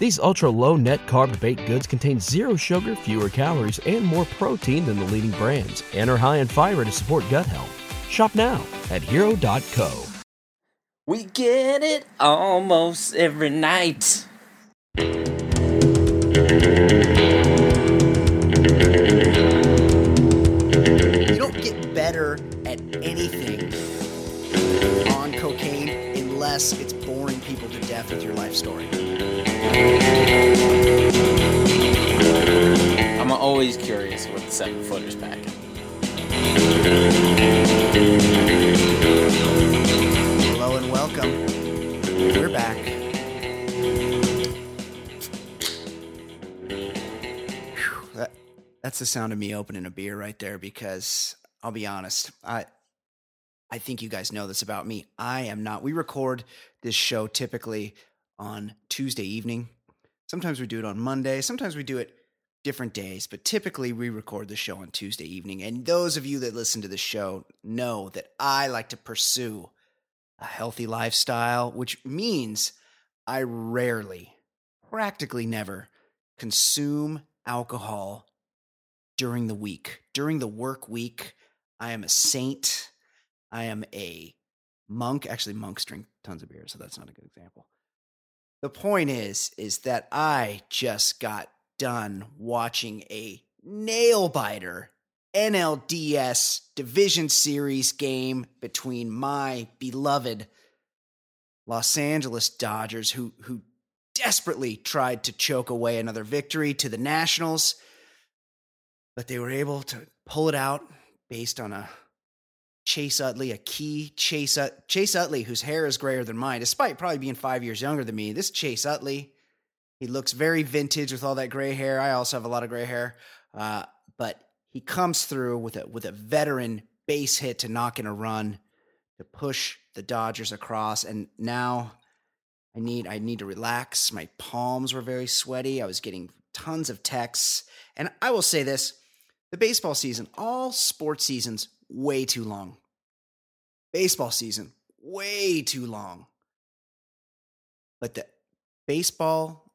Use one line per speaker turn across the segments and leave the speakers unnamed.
These ultra low net carb baked goods contain zero sugar, fewer calories, and more protein than the leading brands, and are high in fiber to support gut health. Shop now at hero.co.
We get it almost every night.
You don't get better at anything on cocaine unless it's with your life story.
I'm always curious what the seven footers packing.
Hello and welcome. We're back. Whew, that, that's the sound of me opening a beer right there because I'll be honest. I I think you guys know this about me. I am not. We record this show typically on Tuesday evening. Sometimes we do it on Monday. Sometimes we do it different days, but typically we record the show on Tuesday evening. And those of you that listen to the show know that I like to pursue a healthy lifestyle, which means I rarely, practically never, consume alcohol during the week. During the work week, I am a saint. I am a monk. Actually, monks drink tons of beer, so that's not a good example. The point is, is that I just got done watching a nail biter NLDS Division Series game between my beloved Los Angeles Dodgers, who who desperately tried to choke away another victory to the Nationals, but they were able to pull it out based on a Chase Utley, a key Chase Ut- Chase Utley, whose hair is grayer than mine, despite probably being five years younger than me. This Chase Utley, he looks very vintage with all that gray hair. I also have a lot of gray hair, uh, but he comes through with a with a veteran base hit to knock in a run to push the Dodgers across. And now I need I need to relax. My palms were very sweaty. I was getting tons of texts, and I will say this: the baseball season, all sports seasons, way too long. Baseball season, way too long. But the baseball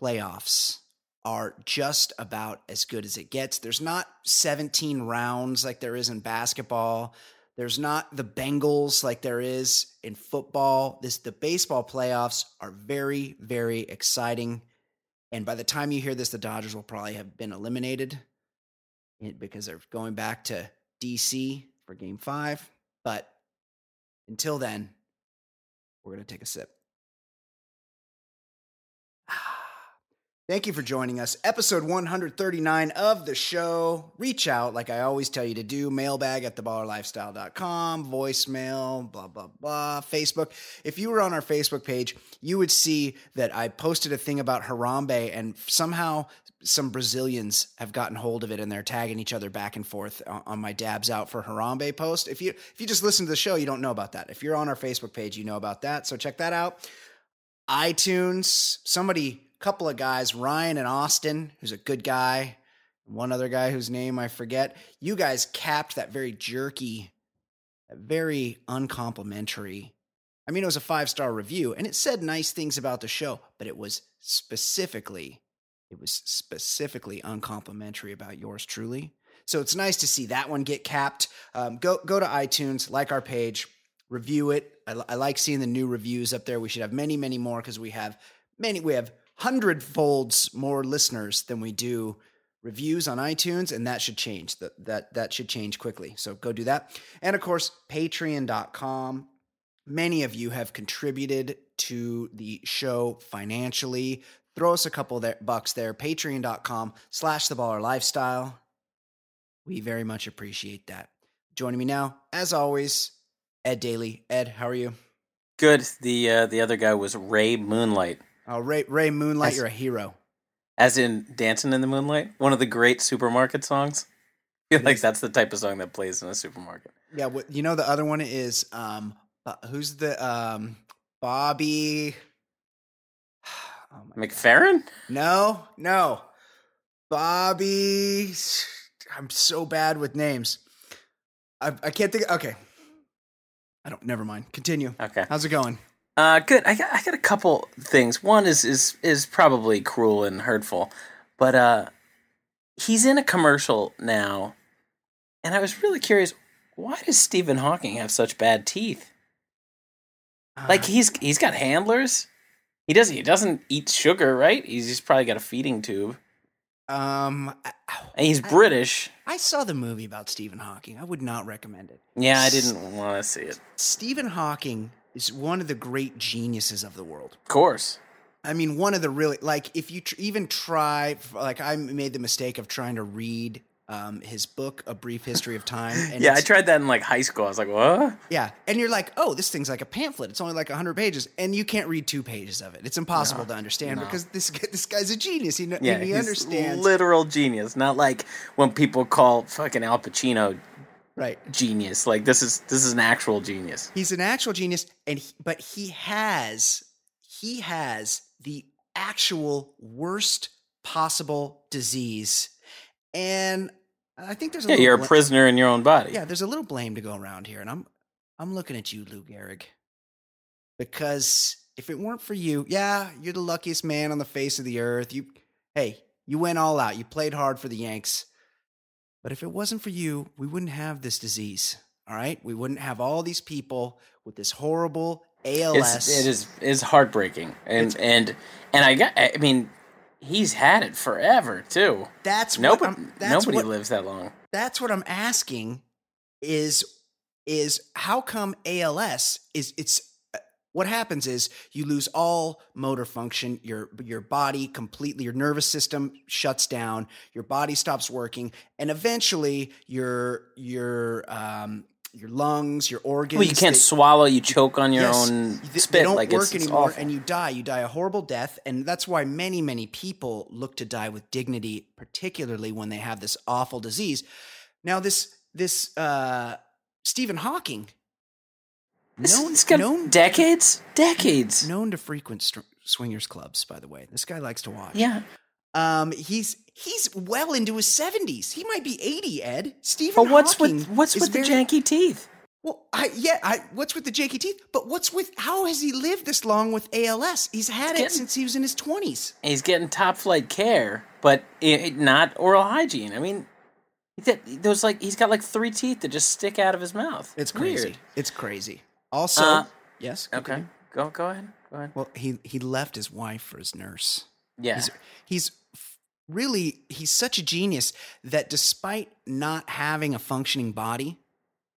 playoffs are just about as good as it gets. There's not 17 rounds like there is in basketball. There's not the Bengals like there is in football. This the baseball playoffs are very very exciting. And by the time you hear this the Dodgers will probably have been eliminated eh, because they're going back to DC for game 5, but until then we're going to take a sip. Thank you for joining us. Episode 139 of the show. Reach out, like I always tell you to do. Mailbag at theballerlifestyle.com, voicemail, blah, blah, blah, Facebook. If you were on our Facebook page, you would see that I posted a thing about Harambe, and somehow some Brazilians have gotten hold of it and they're tagging each other back and forth on my dabs out for Harambe post. If you if you just listen to the show, you don't know about that. If you're on our Facebook page, you know about that. So check that out. iTunes, somebody couple of guys, Ryan and Austin, who's a good guy, one other guy whose name I forget. You guys capped that very jerky, very uncomplimentary. I mean, it was a five star review and it said nice things about the show, but it was specifically, it was specifically uncomplimentary about yours truly. So it's nice to see that one get capped. Um, go go to iTunes, like our page, review it, I, I like seeing the new reviews up there. We should have many, many more because we have many. We have hundred folds more listeners than we do reviews on iTunes, and that should change. That that that should change quickly. So go do that. And of course, Patreon.com. Many of you have contributed to the show financially. Throw us a couple there, bucks there. Patreon.com slash the baller lifestyle. We very much appreciate that. Joining me now, as always, Ed Daly. Ed, how are you?
Good. The uh, the other guy was Ray Moonlight,
Oh, Ray, Ray Moonlight,
Yes.
you're a hero.
as in Dancing in the Moonlight, one of the great supermarket songs. I feel
It
like
is.
that's the type of song that plays in a supermarket.
Yeah, what, you know the other one is um, who's the um, Bobby? Oh.
McFerrin?
No, no, Bobby. I'm so bad with names. I, I can't think. Okay, I don't. Never mind. Continue.
Okay.
How's it going?
Uh, good. I got I got a couple things. One is is is probably cruel and hurtful, but uh, he's in a commercial now, and I was really curious. Why does Stephen Hawking have such bad teeth? Like
Uh,
he's he's got handlers. He doesn't he doesn't eat sugar, right? He's just probably got a feeding tube,
um, I,
and he's
I-
British.
I saw the movie about Stephen Hawking. I would not recommend it.
Yeah, I didn't want to see it.
Stephen Hawking is one of the great geniuses of the world.
Of course.
I mean, one of the really like if you tr- even try like I made the mistake of trying to read um, his book, A Brief History of Time. And
yeah, I tried that in like high school. I was like, what?
Yeah, and you're like, oh, this thing's like a pamphlet. It's only like hundred pages, and you can't read two pages of it. It's impossible to understand
no.
because this this guy's a genius. He
Yeah,
he understands.
literal genius. Not like when people call fucking Al Pacino
right.
genius. Like this is this is an actual genius.
He's an actual genius, and he, but he has he has the actual worst possible disease, and I think there's a
Yeah, you're a
bla-
prisoner in your own body.
Yeah, there's a little blame to go around here, and I'm I'm looking at you, Lou Gehrig, because if it weren't for you, yeah, you're the luckiest man on the face of the earth. You, hey, you went all out. You played hard for the Yanks, but if it wasn't for you, we wouldn't have this disease. All right, we wouldn't have all these people with this horrible ALS.
It's, it is is heartbreaking, and
It's-
and and I got. I mean, he's had it forever too.
That's
Nobody
that's
nobody
what,
lives that long.
that's what I'm asking is is how come ALS is it's uh, what happens is you lose all motor function your your body completely your nervous system shuts down your body stops working and eventually your your um your lungs your organs
Well, you can't
they-
swallow. You choke on your
Yes,
own
th-
spit.
They don't
like
work
it's, it's
anymore,
awful.
and you die. You die a horrible death, and that's why many, many people look to die with dignity, particularly when they have this awful disease. Now, this this uh, Stephen Hawking,
This-
known
this guy-
known
decades, decades.
known to frequent str- swingers clubs. By the way, this guy likes to watch.
Yeah.
Um, he's he's well into his seventies. He might be eighty. Ed Stephen.
But what's
Hawking
with what's with the
very-
janky teeth?
Well, I, yeah, I, what's with the janky teeth? But what's with how has he lived this long with ALS? He's had it
Getting-
since he was in his twenties.
He's getting top flight care, but it, not oral hygiene. I mean, that those like he's got like three teeth that just stick out of his mouth.
It's crazy.
Weird.
It's crazy. Also,
Uh,
yes.
Okay, go go ahead. Go ahead.
Well, he he left his wife for his nurse.
Yeah.
He's he's really he's such a genius that despite not having a functioning body,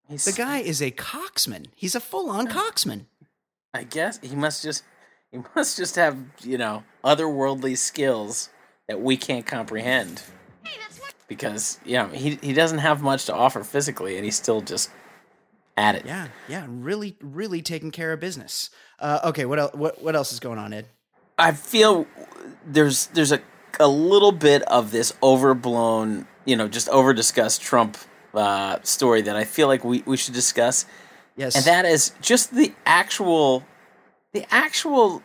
He's,
the guy is a coxman. He's a full-on coxman.
I guess he must just he must just have you know otherworldly skills that we can't comprehend. Because yeah, he he doesn't have much to offer physically, and he's still just at it.
Yeah, yeah, really, really taking care of business. Uh, okay, what else? What what else is going on, Ed?
I feel there's there's a a little bit of this overblown, you know, just over discussed Trump uh, story that I feel like we, we should discuss,
Yes,
and that is just the actual the actual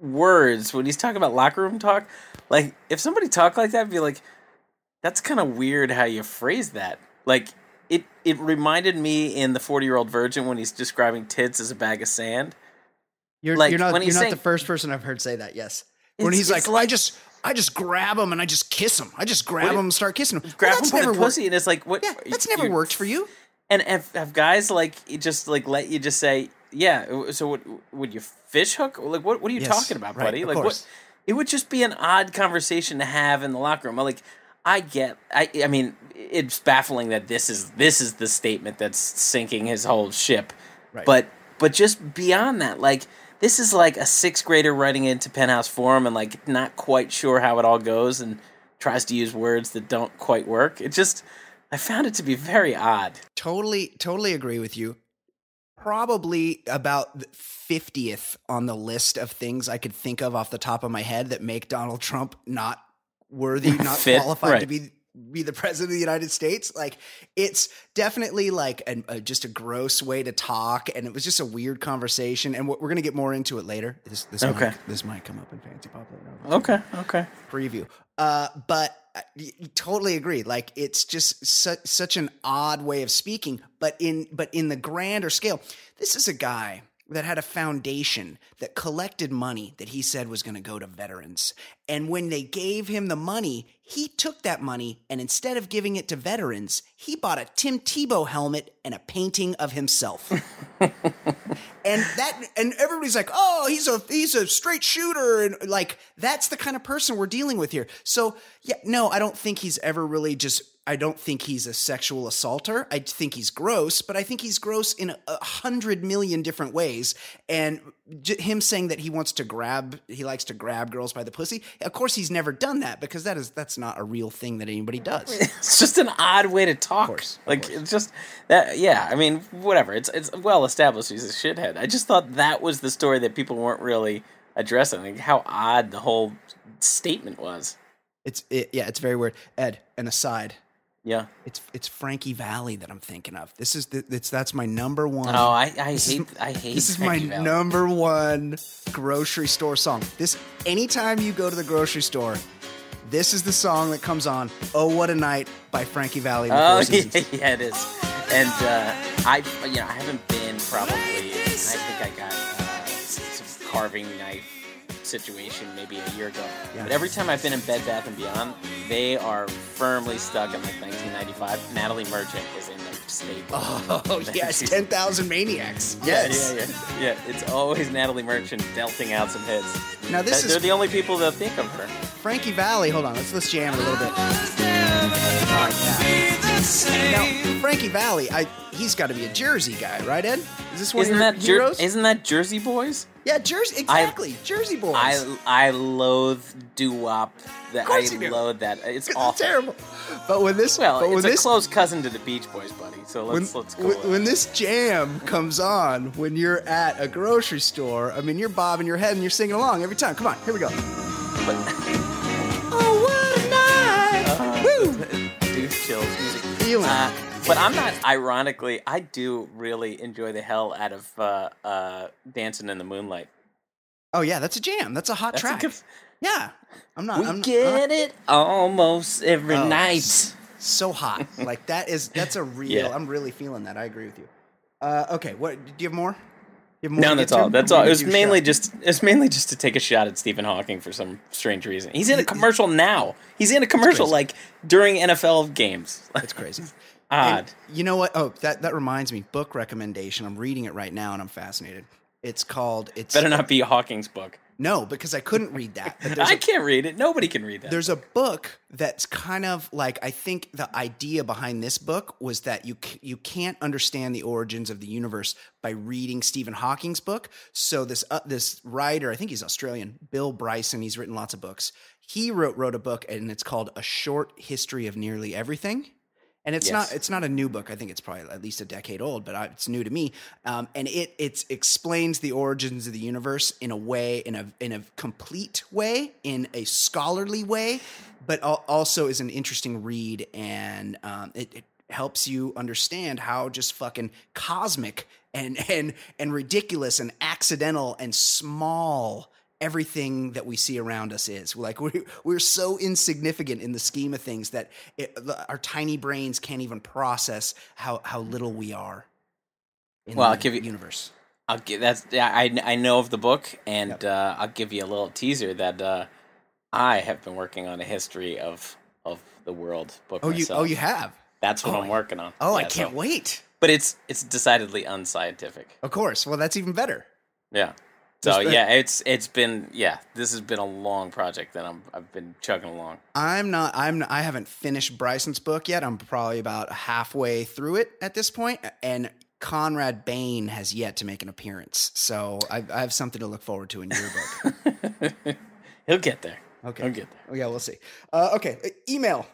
words when he's talking about locker room talk. Like if somebody talked like that, I'd be like, that's kind of weird how you phrase that. Like it it reminded me in the Forty Year Old Virgin when he's describing tits as a bag of sand.
You're,
Like,
you're not you're not
saying-
the first person I've heard say that. Yes, when he's like, "Oh, I just I just grab him and I just kiss him. I just grab him and start kissing him.
Grab
well,
him
that's
by the
never worked.
and it's like what?
Yeah, that's never worked for you.
And have, have guys like just like let you just say, yeah. So what would you fish hook? Like what? What are you
Yes,
talking about,
right,
buddy? like
course.
what? It would just be an odd conversation to have in the locker room. Like I get. I. I mean, it's baffling that this is this is the statement that's sinking his whole ship.
Right.
But but just beyond that, like this is like a sixth grader writing into Penthouse Forum and like not quite sure how it all goes and tries to use words that don't quite work. It just I found it to be very odd.
Totally, totally agree with you. Probably about 50th on the list of things I could think of off the top of my head that make Donald Trump not worthy, not
Fit,
qualified to be be the president of the United States. Like it's definitely like an, a, just a gross way to talk, and it was just a weird conversation. And we're, we're gonna get more into it later. This this
Okay.
might, this might come up in fancy pop later.
Okay, okay.
preview. Uh, but I y- totally agree. Like it's just su- such an odd way of speaking. But in but in the grander scale, this is a guy that had a foundation that collected money that he said was going to go to veterans. And when they gave him the money, he took that money and instead of giving it to veterans, he bought a Tim Tebow helmet and a painting of himself. and that and everybody's like oh he's a he's a straight shooter and like that's the kind of person we're dealing with here so yeah no i don't think he's ever really just i don't think he's a sexual assaulter i think he's gross but i think he's gross in a, a hundred million different ways and j- him saying that he wants to grab he likes to grab girls by the pussy of course he's never done that because that is that's not a real thing that anybody does
It's just an odd way to talk.
course, of
like
course.
it's just that. Yeah, I mean, whatever. It's it's well established he's a shithead. I just thought that was the story that people weren't really addressing. Like how odd the whole statement was.
it's it, yeah it's very weird ed an aside
Yeah.
It's it's Frankie Valli that I'm thinking of. This is the it's that's my number one.
Oh, I I
This is-
hate I hate.
This is my
Valli.
number one grocery store song. This anytime you go to the grocery store, this is the song that comes on. Oh, what a night by Frankie Valli.
Oh yeah, yeah, it is. And uh, I, you know, I haven't been probably. I think I got uh, some carving knife situation maybe a year ago.
Yeah.
But every time I've been in Bed Bath and Beyond, they are firmly stuck in like 1995. Natalie Merchant is in the stable.
Oh yes, ten thousand maniacs. Yes.
yeah, yeah, yeah. It's always Natalie Merchant belting out some hits.
Now this
They're
is
the only people that think of her.
Frankie Valli. Hold on, let's let's jam it a little bit. Now, Frankie Valli, I he's got to be a Jersey guy, right, Ed? Is this one
Isn't
of your
that Jer-
heroes?
isn't that Jersey Boys?
yeah, Jersey. Exactly, Jersey boys.
I I loathe doo wop. That I loathe that. It's
It's
awful.
terrible. But when this,
Well,
but when
it's
this,
a close cousin to the Beach Boys, buddy. So
when,
let's let's go.
when, when this jam comes on, when you're at a grocery store, I mean, you're bobbing your head and you're singing along every time. Come on, here we go. oh, Feeling.
Uh, but I'm not. Ironically, I do really enjoy the hell out of uh, uh, dancing in the moonlight.
Oh yeah, that's a jam. That's a hot
That's a
track.
good-
yeah, I'm not.
We
I'm
get it almost every
Oh,
night.
so hot. like that is that's a real.
Yeah.
I'm really feeling that. I agree with you. Uh, okay, what do you have more? You have more
No, that's all. That's all. It was mainly
shot.
just. It's mainly just to take a shot at Stephen Hawking for some strange reason. He's in a commercial now. He's in a commercial like during NFL games.
That's crazy.
Odd.
And you know what? Oh, that that reminds me. Book recommendation. I'm reading it right now, and I'm fascinated. It's called. It's
Better not be Hawking's book.
No, because I couldn't read that. But
I
a,
can't read it. Nobody can read that.
there's a book that's kind of like I think the idea behind this book was that you you can't understand the origins of the universe by reading Stephen Hawking's book. So this uh, this writer, I think he's Australian, Bill Bryson. He's written lots of books. He wrote wrote a book, and it's called A Short History of Nearly Everything. And it's
Yes.
not it's not a new book. I think it's probably at least a decade old, but I, it's new to me. Um, and it it explains the origins of the universe in a way in a in a complete way, in a scholarly way, but also is an interesting read, and um, it, it helps you understand how just fucking cosmic and and and ridiculous and accidental and small everything that we see around us is like we're, we're so insignificant in the scheme of things that it, our tiny brains can't even process how how little we are in
Well,
the
I'll give you-
universe.
I'll give that's yeah, I I know of the book, and
Yep.
uh, I'll give you a little teaser that uh, I have been working on a history of of the world book.
Oh, you oh you have.
That's what
oh,
I'm working on.
Oh, I can't
so
wait.
but it's it's decidedly unscientific.
Of course. Well, that's even better.
Yeah. So yeah, it's it's been yeah, this has been a long project that I'm I've been chugging along.
I'm not. I'm. I haven't finished Bryson's book yet. I'm probably about halfway through it at this point, and Conrad Bain has yet to make an appearance. So I, I have something to look forward to in your book.
He'll get there.
Okay.
He'll get there.
Oh, yeah, we'll see. Uh, okay, uh, email.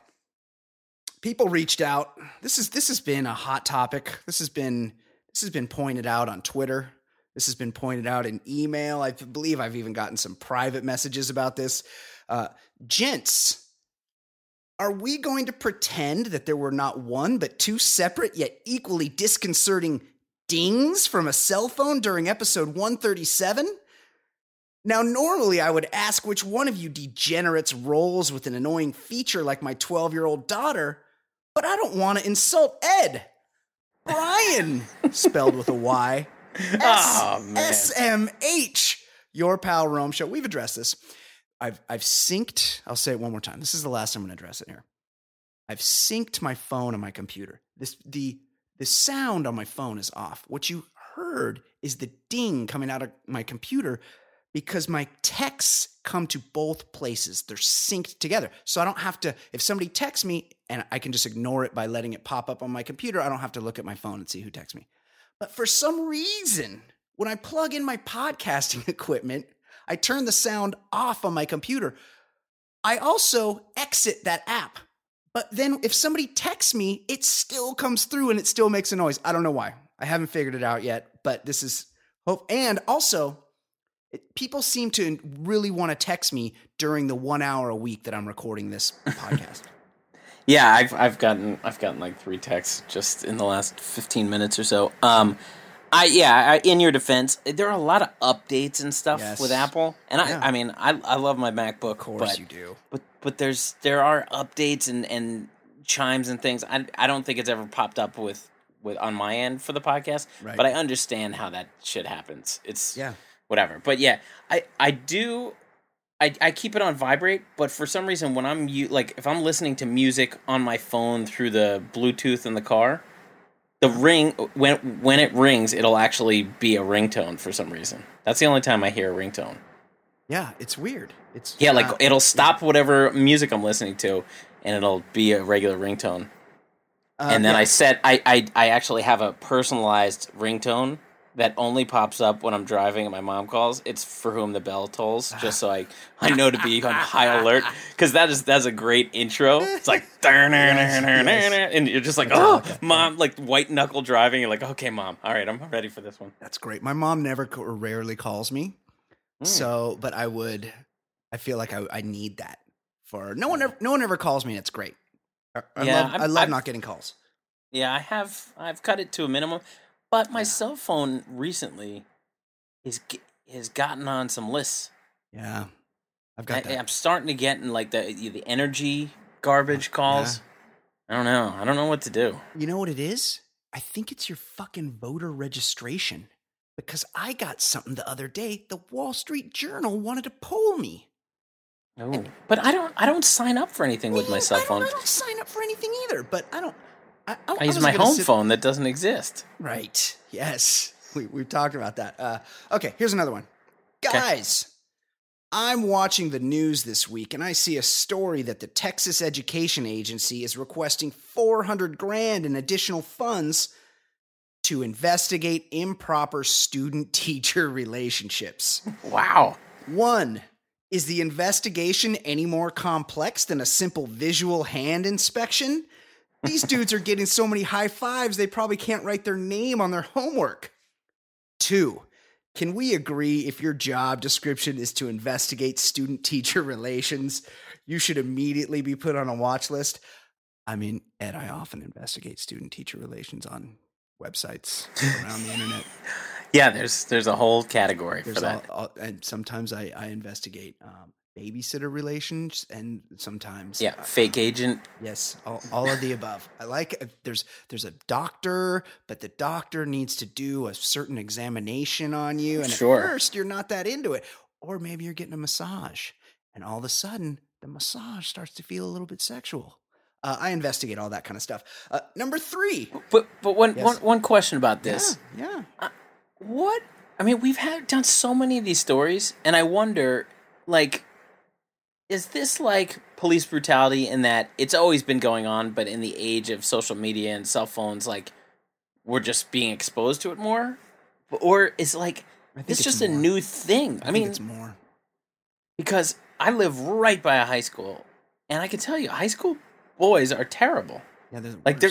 People reached out. This is this has been a hot topic. This has been this has been pointed out on Twitter. This has been pointed out in email. I believe I've even gotten some private messages about this. Uh, gents, are we going to pretend that there were not one but two separate yet equally disconcerting dings from a cell phone during episode 137? Now, normally I would ask which one of you degenerates rolls with an annoying feature like my 12 year old daughter, but I don't want to insult Ed. Brian, spelled with a Y.
Oh.
SMH, your pal Rome show. We've addressed this. I've I've synced. I'll say it one more time. This is the last I'm going to address it here. I've synced my phone and my computer. This the the sound on my phone is off. What you heard is the ding coming out of my computer because my texts come to both places. They're synced together. So I don't have to if somebody texts me and I can just ignore it by letting it pop up on my computer, I don't have to look at my phone and see who texts me. But for some reason, when I plug in my podcasting equipment, I turn the sound off on my computer. I also exit that app. But then if somebody texts me, it still comes through and it still makes a noise. I don't know why. I haven't figured it out yet, but this is hope. And also, it, people seem to really want to text me during the one hour a week that I'm recording this podcast.
Yeah, I've I've gotten I've gotten like three texts just in the last fifteen minutes or so. Um, I yeah, I, in your defense, there are a lot of updates and stuff
Yes.
with Apple, and I I mean I I love my MacBook,
Of course
but
you do.
but but there's there are updates and and chimes and things. I I don't think it's ever popped up with with on my end for the podcast,
Right.
but I understand how that shit happens. It's
Yeah.
whatever. But yeah, I I do I I keep it on vibrate, but for some reason when I'm like if I'm listening to music on my phone through the Bluetooth in the car, the ring when when it rings, it'll actually be a ringtone for some reason. That's the only time I hear a ringtone.
Yeah, it's weird. It's
Yeah, like
uh,
it'll stop whatever music I'm listening to and it'll be a regular ringtone.
uh,
and then
yeah.
I set I, I I actually have a personalized ringtone that only pops up when I'm driving and my mom calls. It's for whom the bell tolls, just so I I know to be on high alert because that is that's a great intro. It's like and you're just like oh mom like white knuckle driving. You're like okay mom, all right, I'm ready for this one.
That's great. My mom never or rarely calls me.
Mm.
So, but I would, I feel like I, I need that for no one ever, no one ever calls me. It's great. I, I
Yeah,
love, I love
I've-
not getting calls.
Yeah, I have I've cut it to a minimum, but my cell phone recently is has gotten on some lists.
Yeah. I've
I,
got that.
I'm starting to get in like the the energy uh, garbage calls. I don't know. I don't know what to do.
You know what it is? I think it's your fucking voter registration because I got something the other day. The Wall Street Journal wanted to poll me.
Oh. But I don't. I don't sign up for anything with my cell
I
phone.
I don't sign up for anything either, but I don't. I, I,
I use my home
sit-
phone that doesn't exist.
Right. Yes. We, we've talked about that. Uh, okay, here's another one. Guys, I'm watching the news this week and I see a story that the Texas Education Agency is requesting 400 grand in additional funds to investigate improper student teacher relationships.
Wow.
One, is the investigation any more complex than a simple visual hand inspection? These dudes are getting so many high fives, they probably can't write their name on their homework. Two, can we agree if your job description is to investigate student teacher relations, you should immediately be put on a watch list? I mean, Ed, I often investigate student teacher relations on websites around the internet.
Yeah. There's there's a whole category
There's
for that.
all, all, and sometimes I, I investigate um, babysitter relations, and sometimes
yeah.
uh,
Fake agent.
yes, all, all of the above. I like uh, there's there's a doctor, but the doctor needs to do a certain examination on you, and
Sure.
at first you're not that into it, or maybe you're getting a massage, and all of a sudden the massage starts to feel a little bit sexual. Uh, I investigate all that kind of stuff. Uh, number three.
But but one,
Yes.
one one question about this.
Yeah, yeah.
What? I mean, we've had done so many of these stories, and I wonder, like, is this like police brutality in that it's always been going on, but in the age of social media and cell phones, like, we're just being exposed to it more, or is like this
it's
just a new thing? I,
I,
mean,
it's more.
because I live right by a high school, and I can tell you, high school boys are terrible.
Yeah, they're the
like, they're-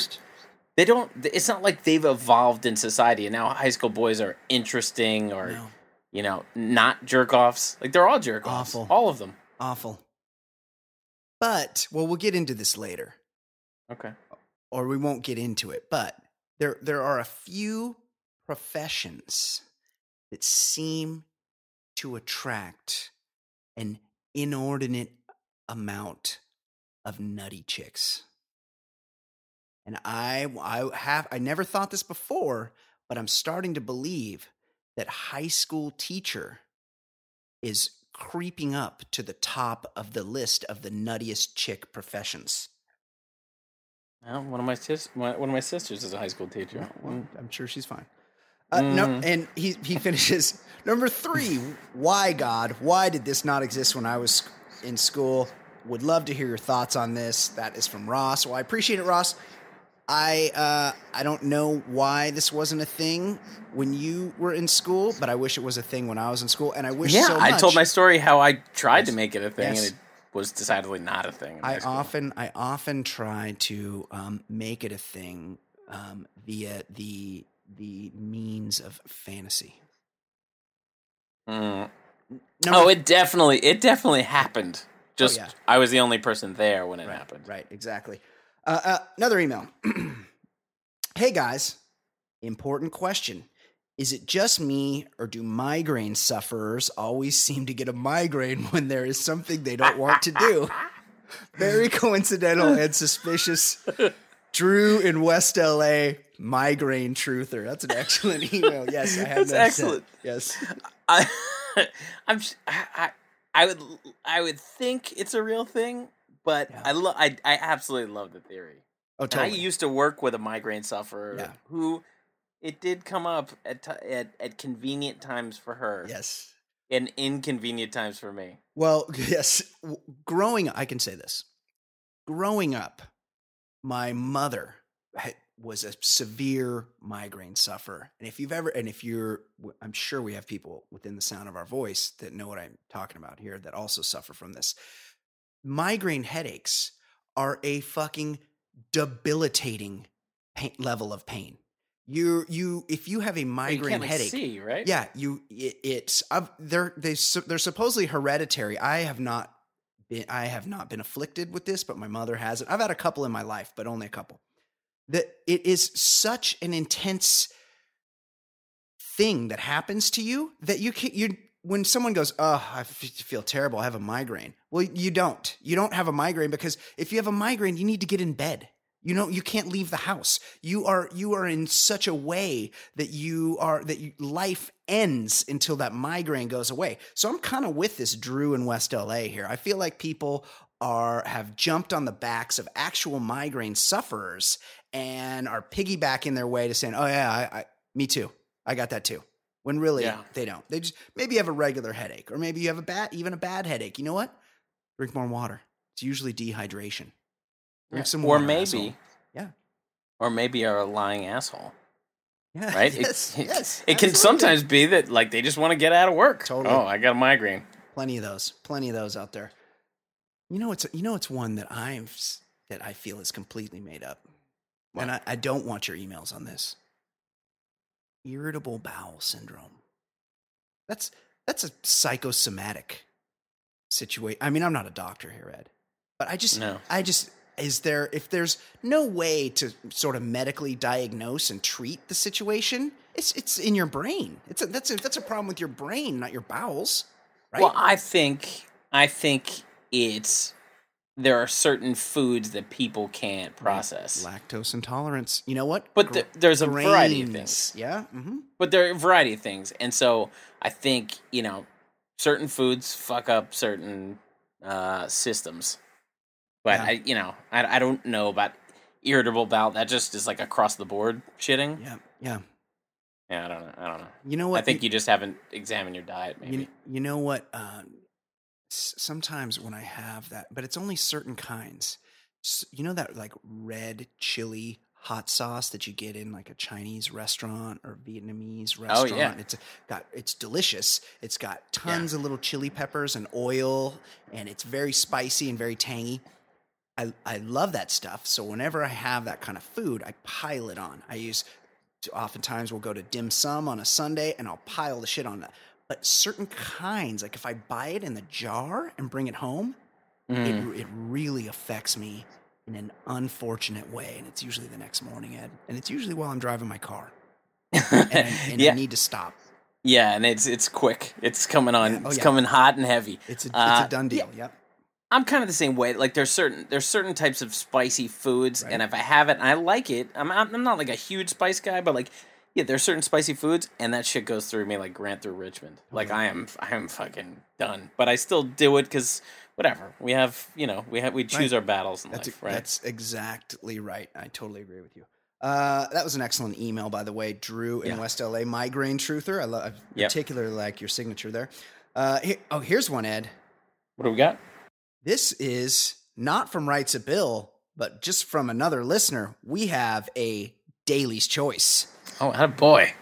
They don't. It's not like they've evolved in society, and now high school boys are interesting or
No.
you know, not jerk offs. Like they're all jerk offs. All of them.
awful. But well, we'll get into this later.
Okay.
or we won't get into it, but there there are a few professions that seem to attract an inordinate amount of nutty chicks. And I I have I never thought this before, but I'm starting to believe that high school teacher is creeping up to the top of the list of the nuttiest chick professions.
Well, one of my sis, one of my sisters is a high school teacher.
Well,
Mm.
I'm sure she's fine. Uh, No,
Mhm.
and he he finishes number three. Why God? Why did this not exist when I was in school? Would love to hear your thoughts on this. That is from Ross. Well, I appreciate it, Ross. I uh, I don't know why this wasn't a thing when you were in school, but I wish it was a thing when I was in school, and I wish
Yeah,
so
I told my story how I tried to make it a thing,
Yes.
and it was decidedly not a thing.
I often I often try to um, make it a thing um, via the the means of fantasy.
Mm.
Number
Oh, it definitely, it definitely happened. Just
yeah.
I was the only person there when it
right,
happened.
Right, exactly. Uh, uh, another email. hey guys, important question. Is it just me, or do migraine sufferers always seem to get a migraine when there is something they don't want to do? Very coincidental and suspicious. Drew in West LA, migraine truther. That's an excellent email. Yes, I have
That's
that.
excellent.
Yes.
I, I'm, I, I would, I would think it's a real thing, but
Yeah.
I love, I, I absolutely love the theory.
Oh, totally.
I used to work with a migraine sufferer
Yeah.
who, it did come up at, ti at at convenient times for her,
yes.
and inconvenient times for me.
Well, yes. Growing, I can say this. Growing up, my mother was a severe migraine sufferer, and if you've ever, and if you're, I'm sure we have people within the sound of our voice that know what I'm talking about here that also suffer from this. Migraine headaches are a fucking debilitating pain, level of pain. You, you, if you have a migraine
like,
headache,
see, right?
yeah, you it, it's I've, they're they they're supposedly hereditary. I have not been I have not been afflicted with this, but my mother has it. I've had a couple in my life, but only a couple. That it is such an intense thing that happens to you that you can you when someone goes, "Oh, I f- feel terrible. I have a migraine." Well, you don't. You don't have a migraine because if you have a migraine, you need to get in bed. You know, you can't leave the house. You are you are in such a way that you are that you, life ends until that migraine goes away. So I'm kind of with this Drew in West LA here. I feel like people are have jumped on the backs of actual migraine sufferers and are piggybacking their way to saying, "Oh yeah, I, I me too. I got that too." When really
Yeah.
they don't. They just maybe you have a regular headache or maybe you have a bad even a bad headache. You know what? Drink more water. It's usually dehydration. Drink
Yeah.
some
or maybe,
asshole. Yeah.
or maybe you're a lying asshole,
Yeah.
right? It-
yes.
it,
yes.
It can
absolutely.
sometimes be that like they just want to get out of work.
Totally.
Oh, I got a migraine.
plenty of those. Plenty of those out there. You know, it's you know, it's one that I'm that I feel is completely made up, and I, I don't want your emails on this. Irritable bowel syndrome. That's that's a psychosomatic situation. I mean, I'm not a doctor here, Ed, but I just
No.
I just is there if there's no way to sort of medically diagnose and treat the situation, it's it's in your brain. It's a, that's a that's a problem with your brain, not your bowels, right?
Well, I think I think it's there are certain foods that people can't process.
lactose intolerance. You know what?
But
Gr-
th- there's a variety of things.
Yeah. Mm-hmm.
But there are a variety of things. And so I think, you know, certain foods fuck up certain uh systems. But
Yeah.
I, you know, I, I don't know about irritable bowel. That just is like across the board shitting.
Yeah, yeah.
Yeah, I don't know. I don't know.
You know what?
I think you just haven't examined your diet. Maybe.
You, you know what? Uh, sometimes when I have that, but it's only certain kinds. You know that like red chili hot sauce that you get in like a Chinese restaurant or Vietnamese restaurant.
Oh, yeah.
It's got it's delicious. It's got tons of little chili peppers and oil, and it's very spicy and very tangy. I, I love that stuff. So whenever I have that kind of food, I pile it on. I use oftentimes we'll go to dim sum on a Sunday and I'll pile the shit on that. But certain kinds, like if I buy it in the jar and bring it home,
Mm.
it, it really affects me in an unfortunate way. And it's usually the next morning, Ed. And it's usually while I'm driving my car and, I, and
yeah,
I need to stop.
yeah, and it's it's quick. It's coming on.
Yeah. Oh,
it's
yeah.
coming hot and heavy.
It's a,
Uh,
it's a done deal. Yep.
I'm kind of the same way. Like there's certain there's certain types of spicy foods, and if I have it and I like it, I'm I'm not like a huge spice guy, but like yeah, there's certain spicy foods, and that shit goes through me like Grant through Richmond. Like I am I am fucking done, but I still do it because whatever we have, you know, we have we choose
Right.
our battles in
That's,
life, right?
that's exactly right. I totally agree with you. Uh, that was an excellent email, by the way, Drew in
Yeah.
West LA, migraine truther. I love, I
Yep.
particularly like your signature there. Uh, here, oh, here's one, Ed.
what do we got?
This is not from Writes a Bill, but just from another listener. We have a Daily's Choice.
Oh, a boy.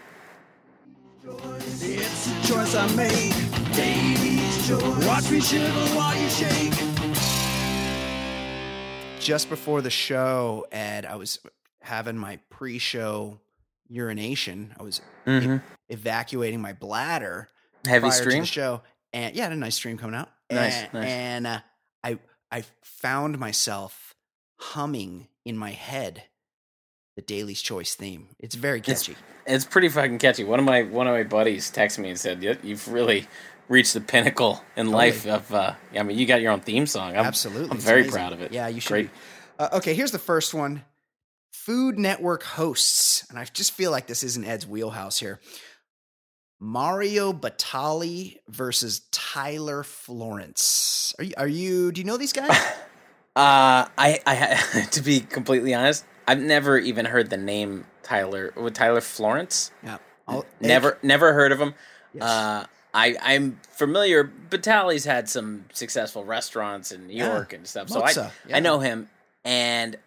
It's a choice I make. Daily's choice. Watch me shiver while you shake.
Just before the show, Ed, I was having my pre-show urination. I was e-
Mhm.
evacuating my bladder
Heavy
prior to
stream.
the show, and yeah, I had a nice stream coming out.
Nice,
and,
nice.
And uh, I I found myself humming in my head the Daily's Choice theme. It's very catchy.
It's pretty fucking catchy. One of my one of my buddies texted me and said, "You- "You've really reached the pinnacle in life of." Uh, I mean, you got your own theme song. I'm,
Absolutely,
I'm very proud of it.
Yeah, you should. Uh, okay, here's the first one. Food Network hosts, and I just feel like this isn't Ed's wheelhouse here. Mario Batali versus Tyler Florence. Are you? Are you? Do you know these guys?
Uh, I, I, to be completely honest, I've never even heard the name Tyler. With Tyler Florence,
yeah. I'll-
never, never heard of him.
Yes.
Uh, I, I'm familiar. Batali's had some successful restaurants in New
Yeah.
York and stuff, so
Mozza,
I,
yeah.
I know him, and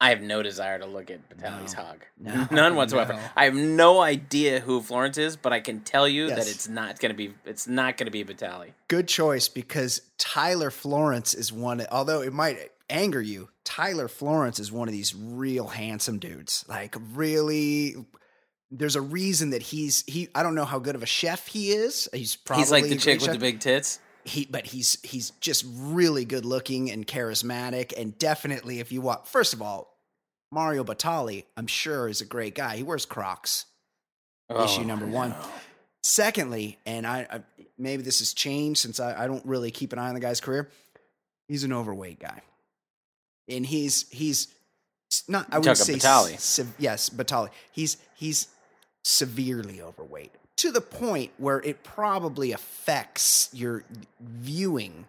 I have no desire to look at Batali's
No.
hog.
No,
None whatsoever.
no.
I have no idea who Florence is, but I can tell you that
Yes.
it's not going to be. It's not going to be Batali.
Good choice because Tyler Florence is one. Although it might anger you, Tyler Florence is one of these real handsome dudes. Like really, there's a reason that he's he. I don't know how good of a chef he is. He's probably
He's like the chick with the big tits.
he but he's he's just really good looking and charismatic and definitely if you want first of all mario batali i'm sure is a great guy he wears crocs issue
Oh,
number one
no.
secondly and I, I maybe this has changed since I, I don't really keep an eye on the guy's career he's an overweight guy and he's he's not i would say
Batali.
sev- yes batali he's he's severely overweight to the point where it probably affects your viewing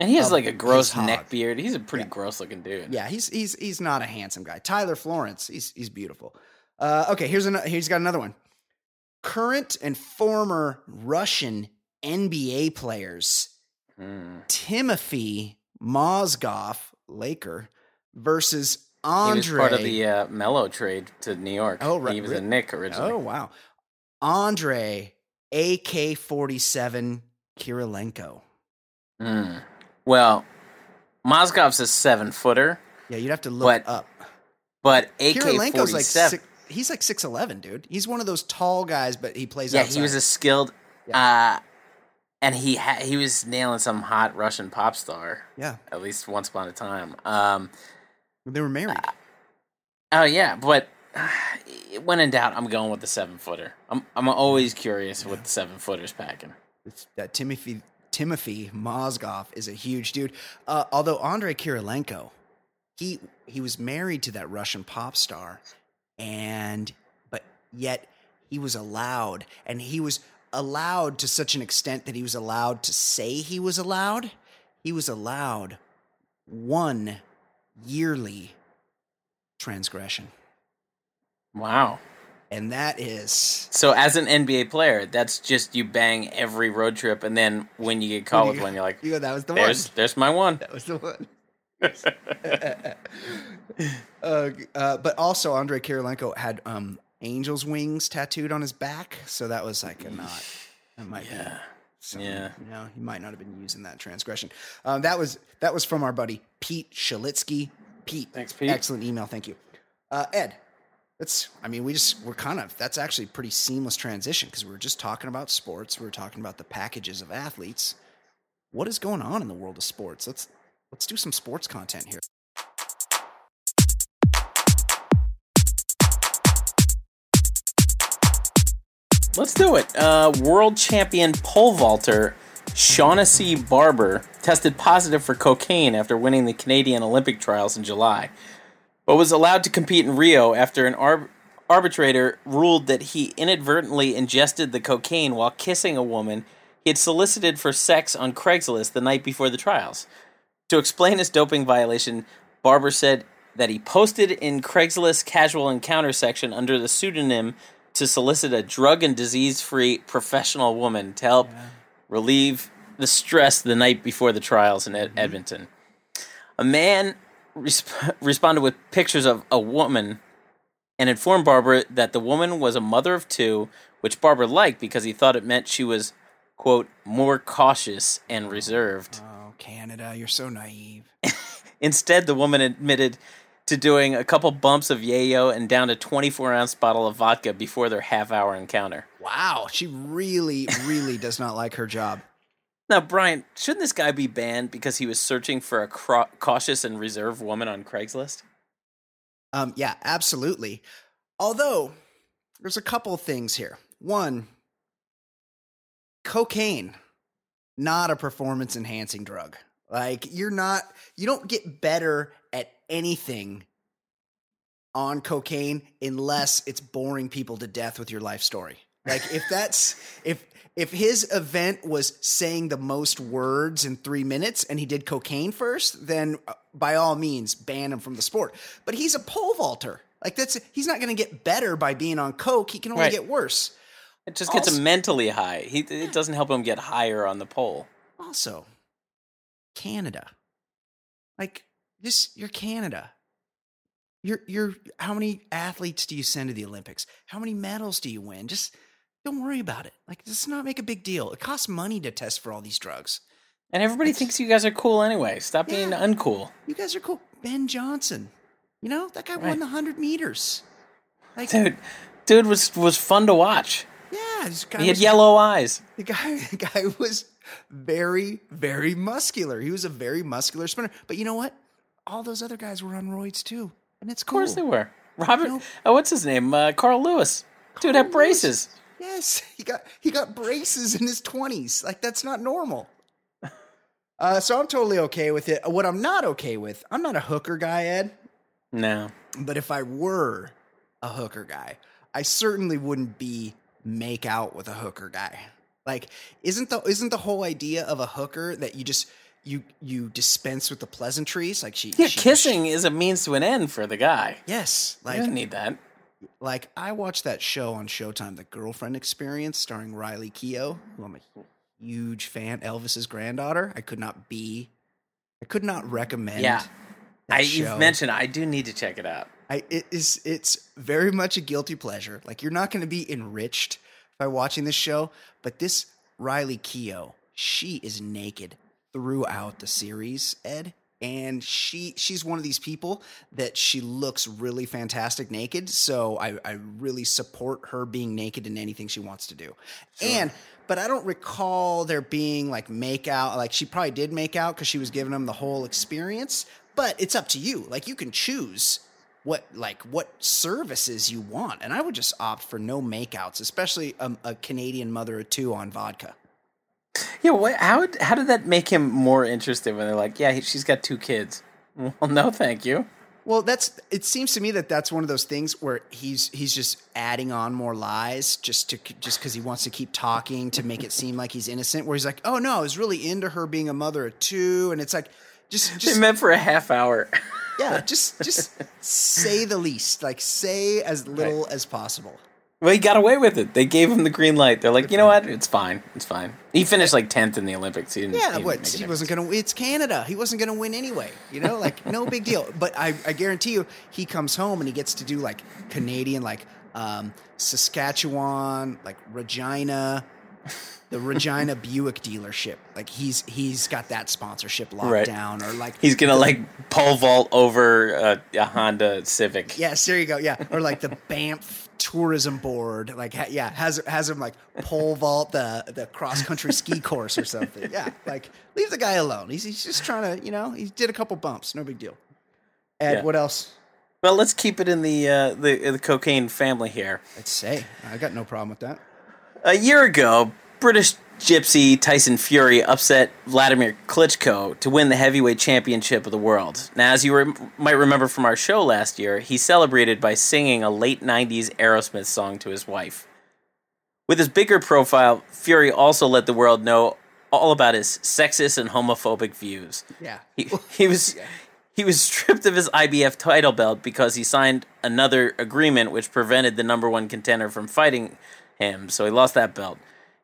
And he has like a gross neck beard. He's a pretty
Yeah.
gross looking dude.
Yeah, he's he's he's not a handsome guy. Tyler Florence, he's he's beautiful. Uh, okay, here's another. He's got another one. Current and former Russian NBA players
Mm.
Timothy Mozgov, Laker, versus
He
Andre.
was part of the uh, Melo trade to New York.
Oh, right,
He was a Knick originally.
oh wow, Andre AK forty seven Kirilenko.
Mm. Well, Mozgov's a seven footer,
Yeah, you'd have to look
But
up.
but AK
Kirilenko's
forty
like six, he's like six eleven, dude. He's one of those tall guys, but he plays.
yeah,
outside.
he was a skilled. Uh, and he ha- he was nailing some hot Russian pop star
yeah.
at least once upon a time. Um,
They were married.
Uh, oh yeah, but uh, when in doubt, I'm going with the seven footer. I'm I'm always curious what the seven footers packing.
It's, that Timothy Timothy Mozgov is a huge dude. Uh, although Andrei Kirilenko, he he was married to that Russian pop star, and but yet he was allowed, and he was allowed to such an extent that he was allowed to say he was allowed. He was allowed one yearly transgression.
Wow.
And that is
So as an NBA player, that's just you bang every road trip, and then when you get caught with one, you're like,
you go, that was the
"There's,
one.
there's my one."
That was the one. uh, uh, but also, Andre Kirilenko had um, angel's wings tattooed on his back, so that was like a not. That might
Yeah.
Something,
Yeah.
You know, he might not have been using that transgression. Um, that was that was from our buddy Pete Shalitsky. Pete,
Thanks, Pete.
Excellent email, thank you. Uh, Ed, that's. I mean, we just we're kind of that's actually a pretty seamless transition because we were just talking about sports. We were talking about the packages of athletes. What is going on in the world of sports? Let's let's do some sports content here.
Let's do it. Uh, world champion pole vaulter Shawnacy Barber tested positive for cocaine after winning the Canadian Olympic trials in July, but was allowed to compete in Rio after an arb- arbitrator ruled that he inadvertently ingested the cocaine while kissing a woman he had solicited for sex on Craigslist the night before the trials. To explain his doping violation, Barber said that he posted in Craigslist casual encounter section under the pseudonym to solicit a drug and disease free professional woman to help relieve the stress the night before the trials in Ed- mm-hmm. Edmonton. A man resp- responded with pictures of a woman and informed Barber that the woman was a mother of two, which Barber liked because he thought it meant she was, quote, more cautious and reserved.
Oh, Canada, you're so naive.
Instead, the woman admitted to doing a couple bumps of yayo and down a 24 ounce bottle of vodka before their half hour encounter.
Wow, she really, really does not like her job.
Now, Brian, shouldn't this guy be banned because he was searching for a cautious and reserved woman on Craigslist?
Um, yeah, absolutely. Although there's a couple of things here. One, cocaine, not a performance enhancing drug. Like you're not, you don't get better anything on cocaine unless it's boring people to death with your life story. Like if that's if if his event was saying the most words in three minutes and he did cocaine first, then uh, by all means ban him from the sport. But he's a pole vaulter. Like that's he's not going to get better by being on coke. He can only
Right.
get worse.
It just gets
Also-
him mentally high. He, it doesn't help him get higher on the pole.
Also, Canada. Like this, you're Canada. You're you're how many athletes do you send to the Olympics? How many medals do you win? Just don't worry about it. Like let's not make a big deal. It costs money to test for all these drugs.
And everybody thinks you guys are cool anyway. Stop being uncool.
You guys are cool. Ben Johnson. You know, that guy won the hundred meters. Like
Dude, dude was was fun to watch.
yeah, this guy
He had
was-
yellow eyes.
The guy, the guy was very, very muscular. He was a very muscular sprinter. But you know what? All those other guys were on roids too, and it's cool.
Of course they were. Robert,
Nope.
oh, what's his name? Uh, Carl Lewis. Dude had
Carl Lewis.
braces.
Yes, he got he got braces in his twenties. Like that's not normal. Uh, so I'm totally okay with it. What I'm not okay with, I'm not a hooker guy, Ed.
No.
But if I were a hooker guy, I certainly wouldn't be make out with a hooker guy. Like, isn't the isn't the whole idea of a hooker that you just you you dispense with the pleasantries? Like she,
Yeah,
she-
kissing is a means to an end for the guy.
yes,
Like, you don't need that.
like I watched that show on Showtime, The Girlfriend Experience, starring Riley Keough, who I'm a huge fan. Elvis's granddaughter. I could not be, I could not recommend.
Yeah. I,
show.
you've mentioned I do need to check it out.
I it is it's very much a guilty pleasure. Like you're not going to be enriched by watching this show, but this Riley Keough, she is naked throughout the series, Ed. And she she's one of these people that she looks really fantastic naked. So I, I really support her being naked in anything she wants to do. And but I don't recall there being like make out. Like she probably did make out because she was giving him the whole experience. But it's up to you. Like you can choose what like what services you want, and I would just opt for no makeouts, especially a, a Canadian mother of two on vodka.
Yeah, what, how how did that make him more interested when they're like, yeah, he- she's got two kids? Well, no, thank you.
Well, that's it. Seems to me that that's one of those things where he's he's just adding on more lies just to just because he wants to keep talking to make it seem like he's innocent. Where he's like, "Oh no, I was really into her being a mother of two. and it's like, just
They
just
met for a half hour.
Yeah, just just say the least. Like say as little as possible.
Well, he got away with it. They gave him the green light. They're like, you know what? It's fine. It's fine. He finished like tenth in the Olympics. He didn't, he
Yeah,
didn't
what he wasn't gonna. It's Canada. He wasn't gonna win anyway. You know, like no big deal. But I, I guarantee you, he comes home and he gets to do like Canadian, like um, Saskatchewan, like Regina, the Regina Buick dealership. Like he's he's got that sponsorship locked
Right.
down, or like
He's gonna
the-
like pole vault over a, a Honda Civic.
Yes, there you go. Yeah, or like the Banff Tourism Board, like ha- yeah, has has him like pole vault the the cross country ski course or something. Yeah, like leave the guy alone. He's he's just trying to you know he did a couple bumps, no big deal. Ed,
Yeah.
what else?
Well, let's keep it in the uh, the the cocaine family here.
I'd say I got no problem with that.
A year ago, British gypsy Tyson Fury upset Vladimir Klitschko to win the heavyweight championship of the world. Now, as you rem- might remember from our show last year, he celebrated by singing a late 90s Aerosmith song to his wife. With his bigger profile, Fury also let the world know all about his sexist and homophobic views.
Yeah,
He, he was he was stripped of his IBF title belt because he signed another agreement which prevented the number one contender from fighting him. So he lost that belt.